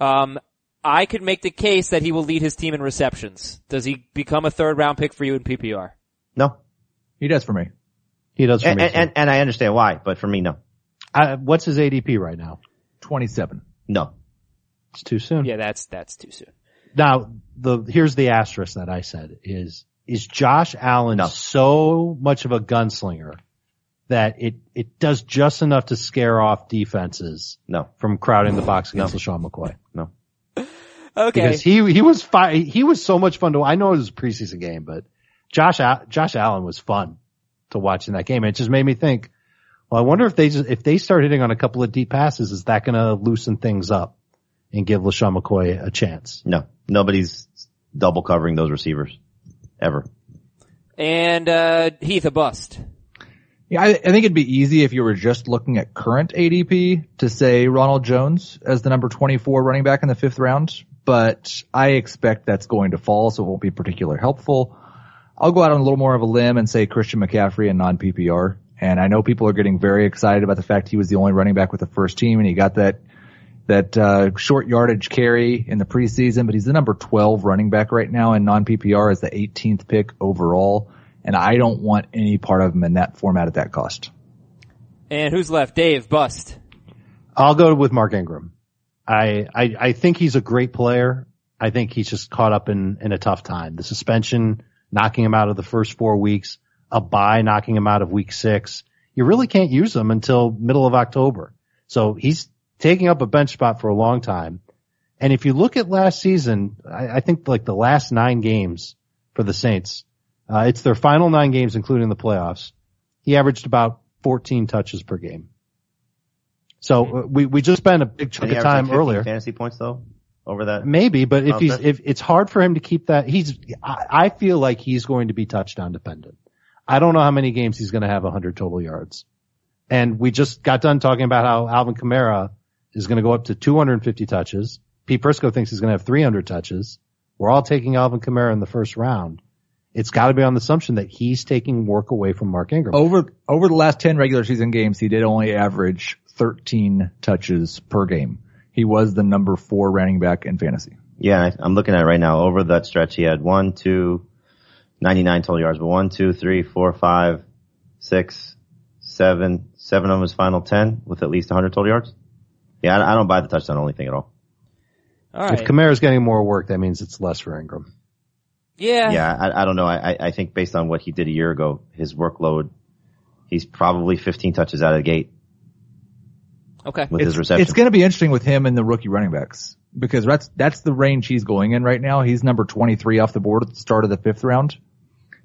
Um, I could make the case that he will lead his team in receptions. Does he become a third round pick for you in PPR? No. He does for me. He does for And, me. and, and, and I understand why, but for me, no. I, what's his ADP right now? 27. No. It's too soon. Yeah, that's, that's too soon. Now, the here's the asterisk that I said is is Josh Allen No. so much of a gunslinger that it it does just enough to scare off defenses No. from crowding the box against LeSean McCoy. No. Okay. Because he he was fi- he was so much fun to I know it was a preseason game, but Josh Josh Allen was fun to watch in that game. It just made me think, well, I wonder if they just if they start hitting on a couple of deep passes, is that going to loosen things up and give LeSean McCoy a chance? No. Nobody's double covering those receivers. Ever. and, uh, Heath, a bust. Yeah, I, I think it'd be easy if you were just looking at current ADP to say Ronald Jones as the number 24 running back in the fifth round, but I expect that's going to fall, so it won't be particularly helpful. I'll go out on a little more of a limb and say Christian McCaffrey and non-PPR. And I know people are getting very excited about the fact he was the only running back with the first team and he got that that uh, short yardage carry in the preseason, but he's the number 12 running back right now and non-PPR is the 18th pick overall. And I don't want any part of him in that format at that cost. And who's left? Dave, bust. I'll go with Mark Ingram. I, I, I think he's a great player. I think he's just caught up in, in a tough time. The suspension knocking him out of the first four weeks, a bye knocking him out of week six. You really can't use him until middle of October. So he's taking up a bench spot for a long time. And if you look at last season, I, I think like the last nine games for the Saints, uh, it's their final nine games, including the playoffs. He averaged about 14 touches per game. So uh, we, we just spent a big chunk of average, like, time earlier. Fantasy points though? Over that? Maybe, but if he's, if it's hard for him to keep that, he's, I, I feel like he's going to be touchdown dependent. I don't know how many games he's going to have 100 total yards. And we just got done talking about how Alvin Kamara is going to go up to 250 touches Pete Prisco thinks he's going to have 300 touches. We're all taking Alvin Kamara in the first round. It's got to be on the assumption that he's taking work away from Mark Ingram. Over over the last ten regular season games, he did only average 13 touches per game. He was the number four running back in fantasy. Yeah, I, I'm looking at it right now. Over that stretch, he had one, two, 99 total yards, but one, two, three, four, five, six, seven, seven of his final 10 with at least 100 total yards. Yeah, I, I don't buy the touchdown only thing at all. All right. If Kamara's getting more work, that means it's less for Ingram. Yeah. Yeah, I, I don't know. I, I- I think based on what he did a year ago, his workload, he's probably 15 touches out of the gate Okay. with It's, his reception. it's going to be interesting with him and the rookie running backs because that's that's the range he's going in right now. He's number 23 off the board at the start of the fifth round,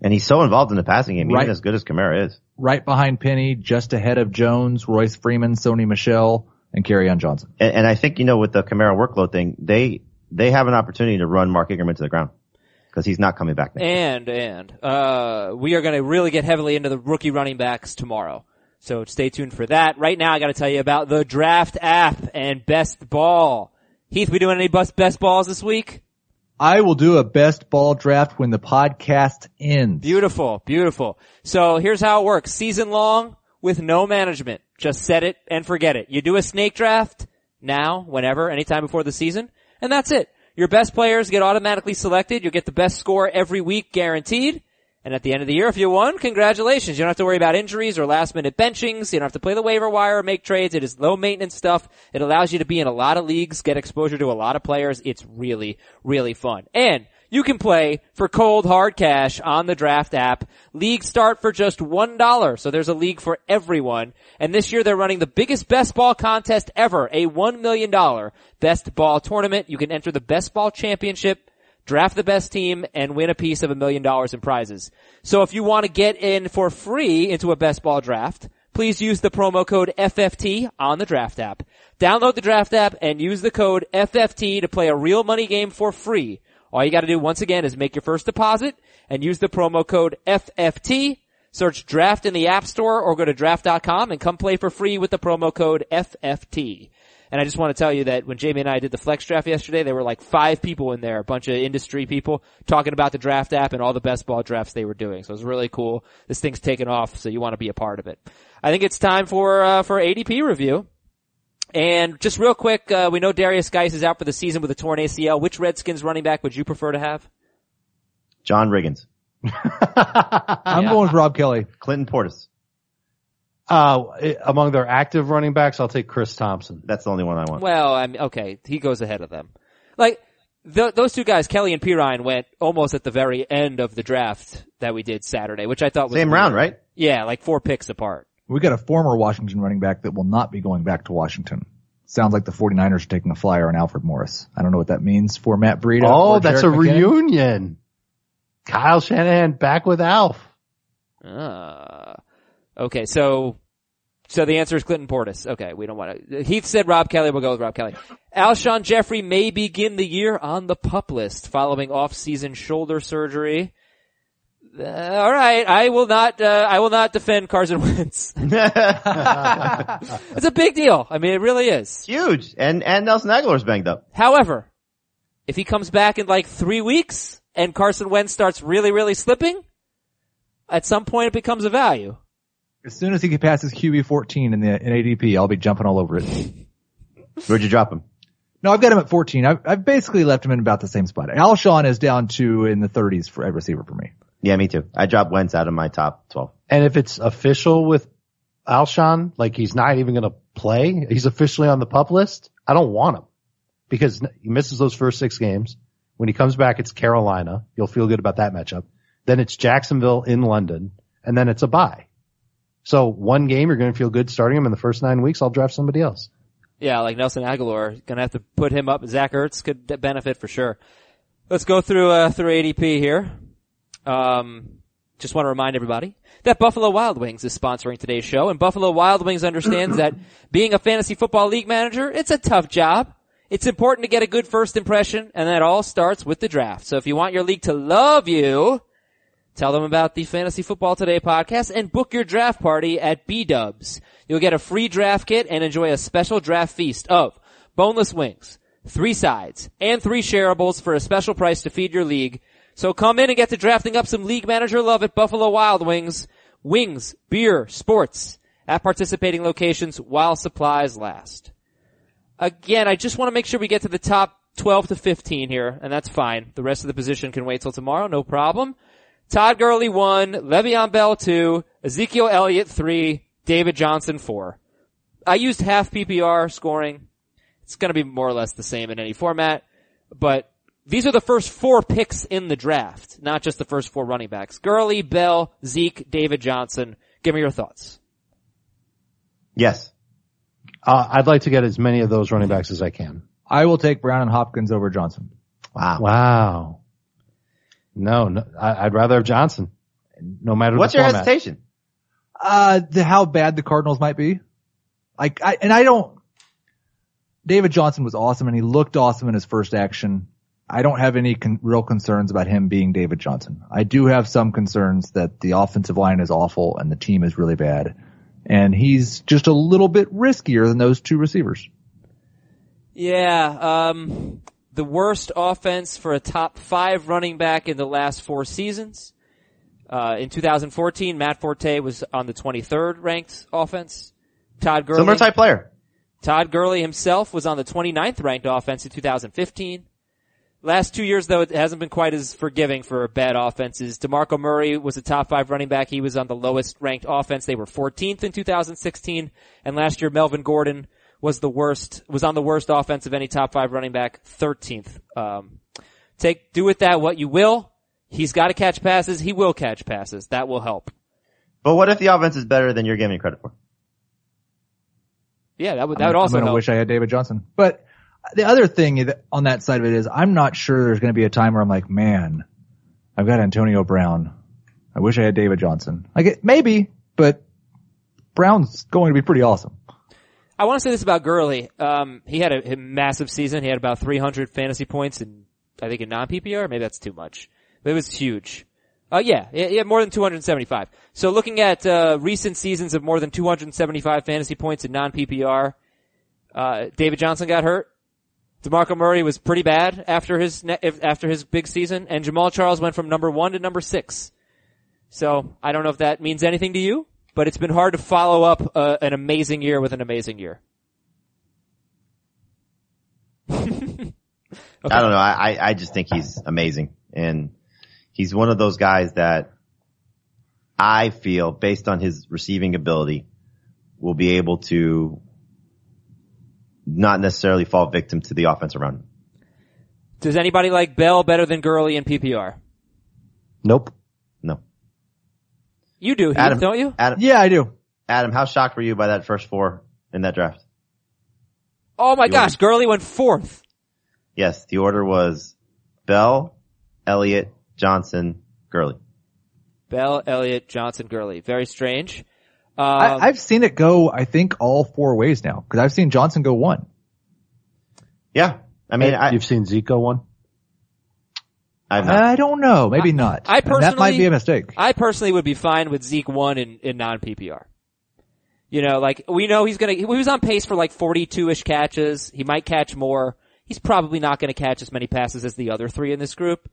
and he's so involved in the passing game, Right. even as good as Kamara is. right behind Penny, just ahead of Jones, Royce Freeman, Sony Michel, and on Johnson. And, and I think, you know, with the Kamara workload thing, they, they have an opportunity to run Mark Ingram into the ground because he's not coming back next year. And, and, uh, we are going to really get heavily into the rookie running backs tomorrow. So stay tuned for that. Right now I got to tell you about the draft app and best ball. Heath, we doing any best, best balls this week? I will do a best ball draft when the podcast ends. Beautiful, beautiful. So here's how it works. Season long with no management. Just set it and forget it. You do a snake draft now, whenever, anytime before the season, and that's it. Your best players get automatically selected. You'll get the best score every week guaranteed. And at the end of the year, if you won, congratulations. You don't have to worry about injuries or last minute benchings. You don't have to play the waiver wire or make trades. It is low maintenance stuff. It allows you to be in a lot of leagues, get exposure to a lot of players. It's really, really fun. And you can play for cold hard cash on the draft app. Leagues start for just one dollar, so there's a league for everyone. And this year they're running the biggest best ball contest ever, a one million dollar best ball tournament. You can enter the best ball championship, draft the best team, and win a piece of a million dollars in prizes. So if you want to get in for free into a best ball draft, please use the promo code FFT on the draft app. Download the draft app and use the code FFT to play a real money game for free. All you gotta do once again is make your first deposit and use the promo code FFT. Search draft in the app store or go to draft.com and come play for free with the promo code FFT. And I just want to tell you that when Jamey and I did the flex draft yesterday, there were like five people in there, a bunch of industry people talking about the draft app and all the best ball drafts they were doing. So it was really cool. This thing's taken off, so you want to be a part of it. I think it's time for, uh, for ADP review. And just real quick, uh, we know Derrius Guice is out for the season with a torn ACL. Which Redskins running back would you prefer to have? John Riggins, I'm going with Rob Kelley. Clinton Portis. Uh, among their active running backs, I'll take Chris Thompson. That's the only one I want. Well, I'm okay. He goes ahead of them. Like th- those two guys, Kelley and Perine, went almost at the very end of the draft that we did Saturday, which I thought was Same weird. round, right? Yeah, like four picks apart. We got a former Washington running back that will not be going back to Washington. Sounds like the 49ers are taking a flyer on Alfred Morris. I don't know what that means for Matt Breida. Oh, or that's a Jerick McKinnon. reunion. Kyle Shanahan back with Alf. Ah. Okay, so so the answer is Clinton Portis. Okay, we don't want to. Heath said Rob Kelley. We'll go with Rob Kelley. Alshon Jeffery may begin the year on the pup list following off-season shoulder surgery. Uh, all right, I will not. Uh, I will not defend Carson Wentz. it's a big deal. I mean, it really is. Huge. And, and Nelson Agholor's banged up. However, if he comes back in like three weeks and Carson Wentz starts really, really slipping, at some point it becomes a value. As soon as he passes QB 14 in the in ADP, I'll be jumping all over it. Where'd you drop him? No, I've got him at 14. I've, I've basically left him in about the same spot. Alshon is down to in the 30s for a receiver for me. Yeah, me too. I dropped Wentz out of my top 12. And if it's official with Alshon, like he's not even going to play, he's officially on the pup list, I don't want him because he misses those first six games. When he comes back, it's Carolina. You'll feel good about that matchup. Then it's Jacksonville in London and then it's a bye. So one game, you're going to feel good starting him in the first nine weeks. I'll draft somebody else. Yeah, like Nelson Agholor, gonna have to put him up. Zach Ertz could benefit for sure. Let's go through, uh, through ADP here. Um, just want to remind everybody that Buffalo Wild Wings is sponsoring today's show and Buffalo Wild Wings understands that being a fantasy football league manager, it's a tough job. It's important to get a good first impression and that all starts with the draft. So if you want your league to love you, Tell them about the Fantasy Football Today podcast and book your draft party at B-Dubs. You'll get a free draft kit and enjoy a special draft feast of boneless wings, three sides, and three shareables for a special price to feed your league. So come in and get to drafting up some league manager love at Buffalo Wild Wings. Wings, beer, sports at participating locations while supplies last. Again, I just want to make sure we get to the top 12 to 15 here, and that's fine. The rest of the position can wait till tomorrow, no problem. Todd Gurley one, Le'Veon Bell two, Ezekiel Elliott three, David Johnson four. I used half PPR scoring. It's gonna be more or less the same in any format, but these are the first four picks in the draft, not just the first four running backs. Gurley, Bell, Zeke, David Johnson. Give me your thoughts. Yes. Uh, I'd like to get as many of those running backs as I can. I will take Brown and Hopkins over Johnson. Wow. Wow. No, no I, would rather have Johnson. No matter What's the your format. hesitation? Uh, the, how bad the Cardinals might be. Like, I, and I don't, David Johnson was awesome and he looked awesome in his first action. I don't have any con- real concerns about him being David Johnson. I do have some concerns that the offensive line is awful and the team is really bad. And he's just a little bit riskier than those two receivers. Yeah, um, the worst offense for a top five running back in the last four seasons. Uh, in 2014, Matt Forte was on the 23rd ranked offense. Todd Gurley. Similar type player. Todd Gurley himself was on the 29th ranked offense in 2015. Last two years though, it hasn't been quite as forgiving for bad offenses. DeMarco Murray was a top five running back. He was on the lowest ranked offense. They were 14th in 2016. And last year, Melvin Gordon was the worst, was on the worst offense of any top five running back, 13th. Um, take, do with that what you will. He's got to catch passes. He will catch passes. That will help. But what if the offense is better than you're giving credit for? Yeah, that would, that I'm, would also I'm gonna help. wish I had David Johnson. But the other thing on that side of it is I'm not sure there's going to be a time where I'm like, man, I've got Antonio Brown. I wish I had David Johnson. Like maybe, but Brown's going to be pretty awesome. I want to say this about Gurley. Um, he had a, a massive season. He had about 300 fantasy points in, I think in non-PPR. Maybe that's too much. But it was huge. Uh, yeah, had more than 275. So looking at, uh, recent seasons of more than 275 fantasy points in non-PPR, uh, David Johnson got hurt. DeMarco Murray was pretty bad after his, ne- after his big season, and Jamaal Charles went from number one to number six. So, I don't know if that means anything to you, but it's been hard to follow up uh, an amazing year with an amazing year. I don't know. I, I just think he's amazing. And he's one of those guys that I feel based on his receiving ability will be able to not necessarily fall victim to the offense around him. Does anybody like Bell better than Gurley in PPR? Nope. No. You do, Heath, Adam, don't you? Adam, Yeah, I do. Adam, how shocked were you by that first four in that draft? Oh my You gosh, Gurley went fourth. Yes, the order was Bell, Elliott, Johnson, Gurley. Bell, Elliott, Johnson, Gurley. Very strange. Um, I, I've seen it go, I think, all four ways now. Cause I've seen Johnson go one. Yeah. I mean, I, You've seen Zico one? I've not. I don't know. Maybe not. I And that might be a mistake. I personally would be fine with Zeke one in, in non-PPR. You know, like, we know he's gonna, he was on pace for like 42-ish catches. He might catch more. He's probably not gonna catch as many passes as the other three in this group.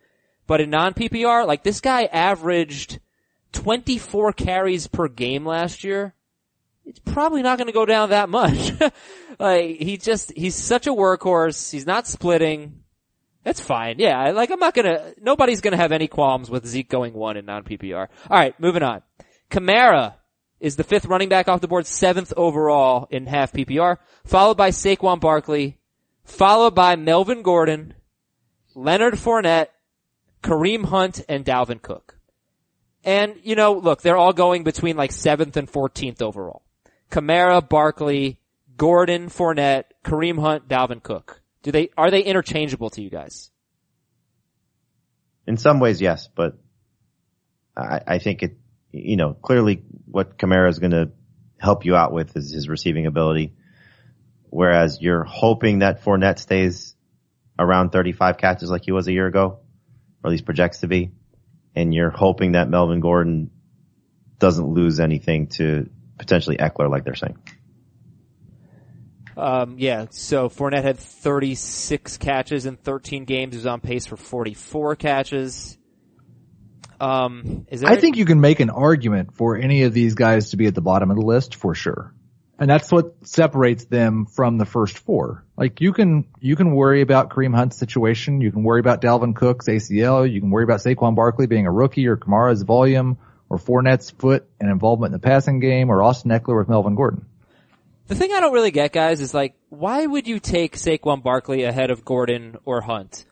But in non-PPR, like this guy averaged 24 carries per game last year. It's probably not gonna go down that much. like, he just, he's such a workhorse. He's not splitting. That's fine. Yeah, like I'm not gonna, nobody's gonna have any qualms with Zeke going one in non-PPR. Alright, moving on. Kamara is the fifth running back off the board, seventh overall in half PPR, followed by Saquon Barkley, followed by Melvin Gordon, Leonard Fournette, Kareem Hunt, and Dalvin Cook. And, you know, look, they're all going between like seventh and 14th overall. Kamara, Barkley, Gordon, Fournette, Kareem Hunt, Dalvin Cook. Do they, are they interchangeable to you guys? In some ways, yes, but I, I think it, you know, clearly what Kamara is going to help you out with is his receiving ability. Whereas you're hoping that Fournette stays around 35 catches like he was a year ago, or at least projects to be. And you're hoping that Melvin Gordon doesn't lose anything to potentially Ekeler like they're saying. Um, yeah, so Fournette had 36 catches in 13 games. He was on pace for 44 catches. Um, is there I think you can make an argument for any of these guys to be at the bottom of the list for sure. And that's what separates them from the first four. Like you can, you can worry about Kareem Hunt's situation. You can worry about Dalvin Cook's ACL. You can worry about Saquon Barkley being a rookie or Kamara's volume or Fournette's foot and involvement in the passing game or Austin Ekeler with Melvin Gordon. The thing I don't really get, guys, is like, why would you take Saquon Barkley ahead of Gordon or Hunt?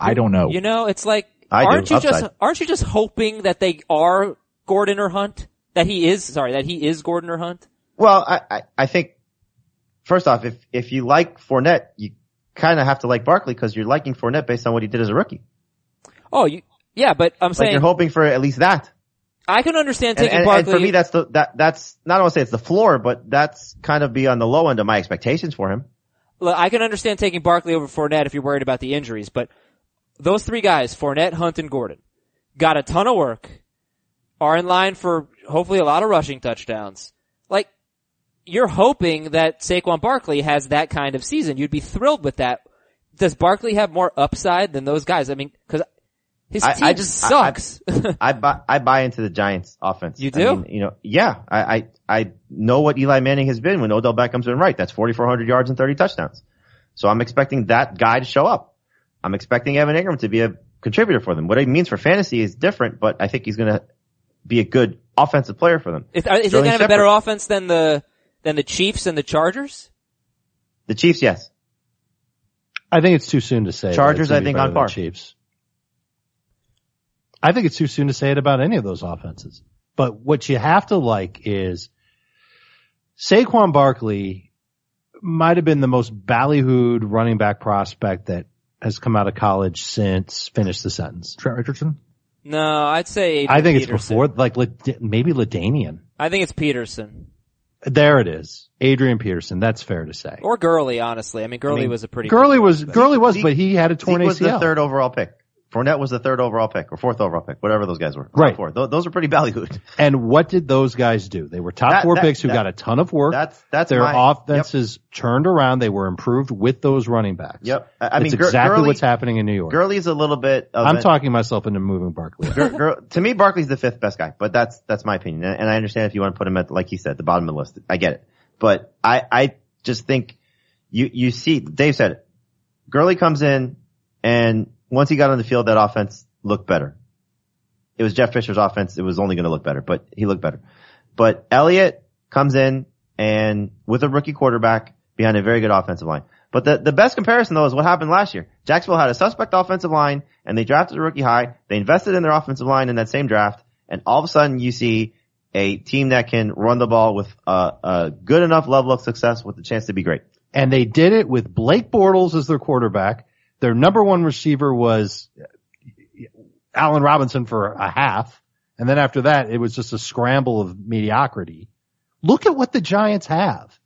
I don't know. You know, it's like, I aren't you just aren't you just hoping that they are Gordon or Hunt? That he is sorry, that he is Gordon or Hunt? Well, I, I, I think first off, if if you like Fournette, you kind of have to like Barkley because you're liking Fournette based on what he did as a rookie. Oh, you, yeah, but I'm Like saying you're hoping for at least that. I can understand And, taking and, Barkley. and for me, that's the that that's not want to say it's the floor, but that's kind of be on the low end of my expectations for him. Look, I can understand taking Barkley over Fournette if you're worried about the injuries, but those three guys, Fournette, Hunt, and Gordon, got a ton of work, are in line for hopefully a lot of rushing touchdowns. You're hoping that Saquon Barkley has that kind of season. You'd be thrilled with that. Does Barkley have more upside than those guys? I mean, cause his I- team I just just- I- I- sucks. I buy I buy into the Giants offense. You I do? mean, you know, yeah. I, I I know what Eli Manning has been when Odell Beckham's been right. That's 4,400 yards and 30 touchdowns. So I'm expecting that guy to show up. I'm expecting Evan Engram to be a contributor for them. What it means for fantasy is different, but I think he's going to be a good offensive player for them. is, are- uh, is he gonna have a better offense than the, than the Chiefs and the Chargers? The Chiefs, yes. I think it's too soon to say. Chargers, I think, on par. Chiefs. I think it's too soon to say it about any of those offenses. But what you have to like is Saquon Barkley might have been the most ballyhooed running back prospect that has come out of college since finish the sentence. Trent Richardson? No, I'd say I think Peterson. it's before, like maybe LaDainian. I think it's Peterson. There it is. Adrian Peterson. That's fair to say. Or Gurley, honestly. I mean, Gurley mean, was a pretty Gurley good was, prospect. Gurley was, but he had a torn Zeke was the third overall pick. Fournette was the third overall pick or fourth overall pick, whatever those guys were. Right. Four. Those, those are pretty ballyhooed. And what did those guys do? They were top That- four that- picks who that- got a ton of work. That's that's Their my, offenses turned around. They were improved with those running backs. Yep. I, I That's mean, exactly Gurley, what's happening in New York. Gurley's a little bit. Of I'm an- talking myself into moving Barkley. Gur- Gur- to me, Barkley's the fifth best guy, but that's that's my opinion, and, and I understand if you want to put him at, like he said, the bottom of the list. I get it, but I I just think you you see, Dave said it. Gurley comes in, and once he got on the field, that offense looked better. It was Jeff Fisher's offense; it was only going to look better, but he looked better. But Elliott comes in and with a rookie quarterback behind a very good offensive line. But the, the best comparison though is what happened last year. Jacksonville had a suspect offensive line and they drafted a rookie high. They invested in their offensive line in that same draft and all of a sudden you see a team that can run the ball with a, a good enough level of success with the chance to be great. and they did it with Blake Bortles as their quarterback. Their number one receiver was Allen Robinson for a half. And then after that, it was just a scramble of mediocrity. Look at what the Giants have.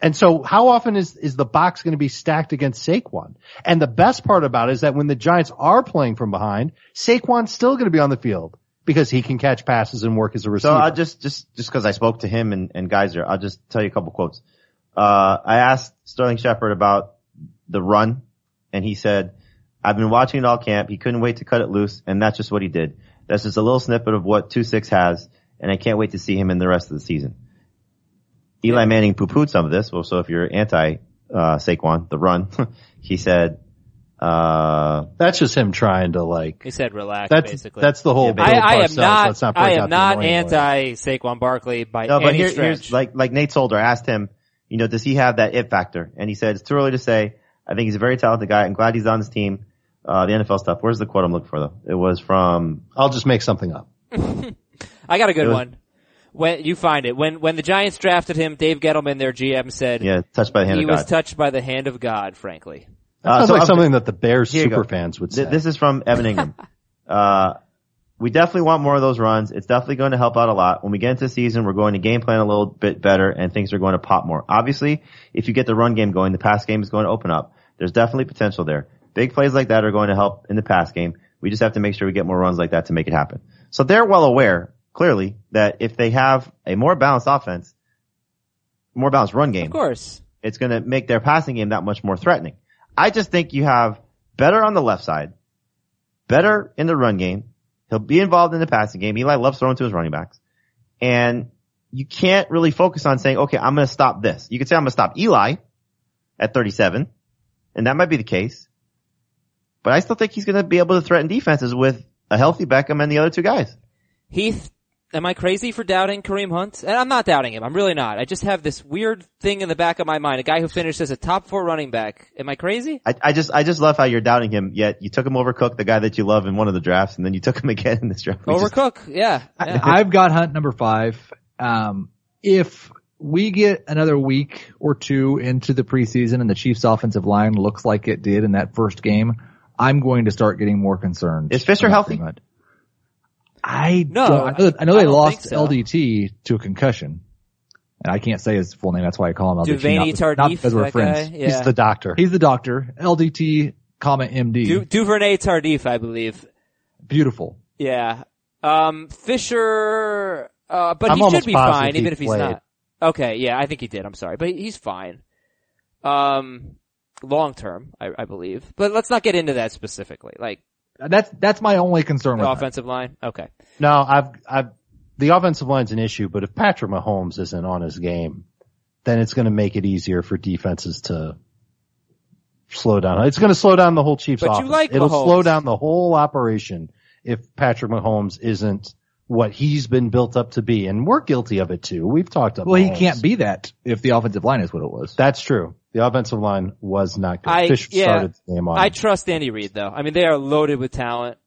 And so how often is, is the box going to be stacked against Saquon? And the best part about it is that when the Giants are playing from behind, Saquon's still going to be on the field because he can catch passes and work as a So receiver. I'll just, just, just cause I spoke to him and, and Geyser, I'll just tell you a couple quotes. Uh, I asked Sterling Shepard about the run and he said, I've been watching it all camp. He couldn't wait to cut it loose and that's just what he did. That's just a little snippet of what 2-6 has and I can't wait to see him in the rest of the season. Eli Manning poo-pooed some of this. Well, so if you're anti, uh, Saquon, the run, he said, uh, that's just him trying to like, He said relax, that's, basically. that's the whole Yeah, I, I am not, not I am not annoying way. anti Saquon Barkley by No, but any here, stretch. here's like like Nate Solder I asked him, you know, does he have that it factor? And he said it's too early to say. I think he's a very talented guy. I'm glad he's on this team. Uh, the NFL stuff. Where's the quote I'm looking for though? It was from I'll just make something up. I got a good was- one. When you find it, when when the Giants drafted him, Dave Gettleman, their GM, said yeah, touched by the hand he was touched by the hand of God. Frankly, That Uh, sounds so like I'm- something that the Bears super fans would say. Th- this is from Evan Engram. uh, we definitely want more of those runs. It's definitely going to help out a lot. When we get into the season, we're going to game plan a little bit better and things are going to pop more. Obviously, if you get the run game going, the pass game is going to open up. There's definitely potential there. Big plays like that are going to help in the pass game. We just have to make sure we get more runs like that to make it happen. So they're well aware, clearly, that if they have a more balanced offense, more balanced run game, of course. It's going to make their passing game that much more threatening. I just think you have better on the left side, better in the run game. He'll be involved in the passing game. Eli loves throwing to his running backs. And you can't really focus on saying, okay, I'm going to stop this. You could say I'm going to stop Eli at 37, and that might be the case. But I still think he's going to be able to threaten defenses with a healthy Beckham and the other two guys. Heath, am I crazy for doubting Kareem Hunt? And I'm not doubting him. I'm really not. I just have this weird thing in the back of my mind. A guy who finished as a top four running back. Am I crazy? I, I just, I just love how you're doubting him, yet you took him over Cook, the guy that you love in one of the drafts, and then you took him again in this draft. We Over just- Cook, yeah. yeah. I've got Hunt number five. Um, if we get another week or two into the preseason and the Chiefs offensive line looks like it did in that first game, I'm going to start getting more concerned. Is Fisher healthy? Kareem I No, don't- I know, I know I they don't lost so. LDT to a concussion. And I can't say his full name. That's why I call him LDT. Duvernay not, not Tardif, because we're friends. guy. He's the doctor. He's the doctor. LDT, comma MD. Du- Duvernay Tardif, I believe. Beautiful. Yeah. Um, Fisher, uh, but I'm he should be fine, even if he's played. not. Okay, yeah, I think he did. I'm sorry, but he's fine. Um, long term, I, I believe. But let's not get into that specifically. Like That's, that's my only concern the offensive line. Okay. No, I've, I've, the offensive line's an issue, but if Patrick Mahomes isn't on his game, then it's going to make it easier for defenses to slow down. It's going to slow down the whole Chiefs But you offense. like It'll Mahomes. slow down the whole operation if Patrick Mahomes isn't what he's been built up to be. And we're guilty of it too. We've talked about Well, he can't be that if the offensive line is what it was. That's true. The offensive line was not good. I- Fisher yeah. started the game on. I trust Andy Reid though. I mean, they are loaded with talent.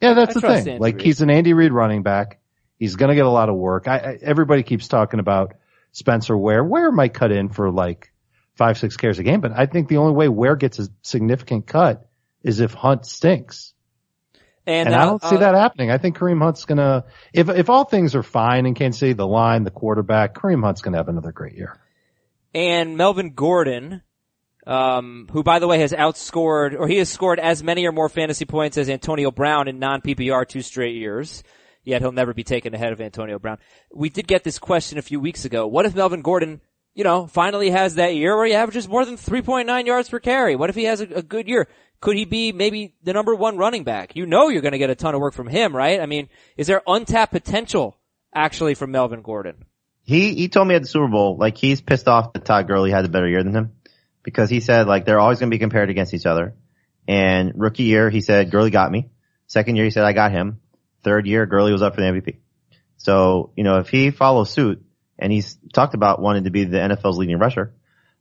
Yeah, that's I the thing. Andy like Reid. he's an Andy Reid running back. He's going to get a lot of work. I, I, everybody keeps talking about Spencer Ware. Ware might cut in for like five, six carries a game, but I think the only way Ware gets a significant cut is if Hunt stinks. And, And uh, I don't see uh, that happening. I think Kareem Hunt's gonna, if, if all things are fine in Kansas City, the line, the quarterback, Kareem Hunt's gonna have another great year. and Melvin Gordon, um, who by the way has outscored, or he has scored as many or more fantasy points as Antonio Brown in non-PPR two straight years. Yet he'll never be taken ahead of Antonio Brown. We did get this question a few weeks ago. What if Melvin Gordon, you know, finally has that year where he averages more than 3.9 yards per carry? What if he has a, a good year? Could he be maybe the number one running back? You know you're going to get a ton of work from him, right? I mean, is there untapped potential actually from Melvin Gordon? He he told me at the Super Bowl like he's pissed off that Todd Gurley had a better year than him because he said like they're always going to be compared against each other. And rookie year he said Gurley got me. Second year he said I got him. Third year Gurley was up for the MVP. So you know if he follows suit and he's talked about wanting to be the NFL's leading rusher,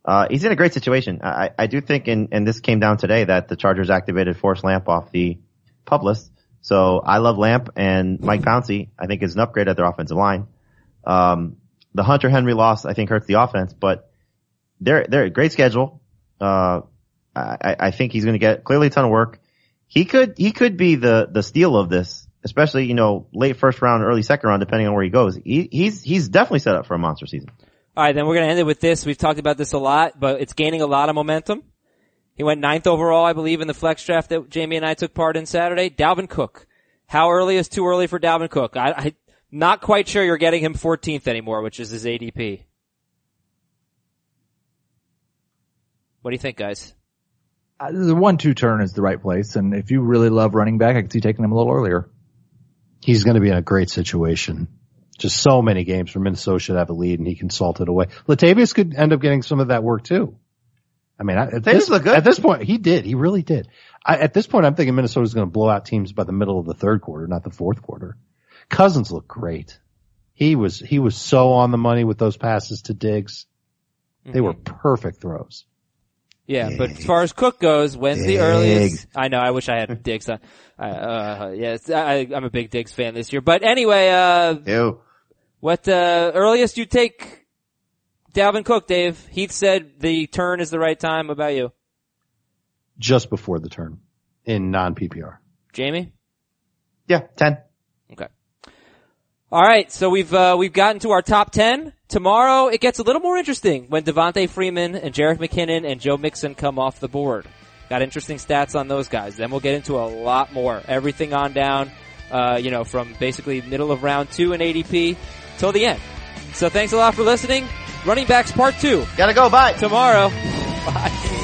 uh, he's in a great situation. I I do think and and this came down today that the Chargers activated Forrest Lamp off the pup list. So I love Lamp and Mike Pouncey. I think is an upgrade at their offensive line. Um, the Hunter Henry loss, I think, hurts the offense, but they're they're a great schedule. Uh, I, I think he's going to get clearly a ton of work. He could he could be the the steal of this, especially you know late first round, early second round, depending on where he goes. He, he's he's definitely set up for a monster season. All right, then we're going to end it with this. We've talked about this a lot, but it's gaining a lot of momentum. He went ninth overall, I believe, in the flex draft that Jamey and I took part in Saturday. Dalvin Cook. How early is too early for Dalvin Cook? I, I not quite sure you're getting him 14th anymore, which is his ADP. What do you think, guys? Uh, the one-two turn is the right place, and if you really love running back, I could see taking him a little earlier. He's going to be in a great situation. Just so many games where Minnesota should have a lead and he can salt it away. Latavius could end up getting some of that work too. I mean, I- at this, at this point, he did. He really did. I, at this point, I'm thinking Minnesota's going to blow out teams by the middle of the third quarter, not the fourth quarter. Cousins looked great. He was, he was so on the money with those passes to Diggs. They were perfect throws. Yeah, but as far as Cook goes, when's the earliest? I know. I wish I had Diggs on. I, uh, yes, I, I'm a big Diggs fan this year. But anyway, uh, Ew. what uh, earliest you take Dalvin Cook, Dave? Heath said the turn is the right time. About you, Just before the turn in non-PPR. Jamey? Yeah, ten. All right, so we've uh, we've gotten to our top ten. Tomorrow it gets a little more interesting when Devonta Freeman and Jerick McKinnon and Joe Mixon come off the board. Got interesting stats on those guys. Then we'll get into a lot more. Everything on down, uh, you know, from basically middle of round two in ADP till the end. So thanks a lot for listening. Running backs part two Gotta go. Bye. tomorrow. Bye.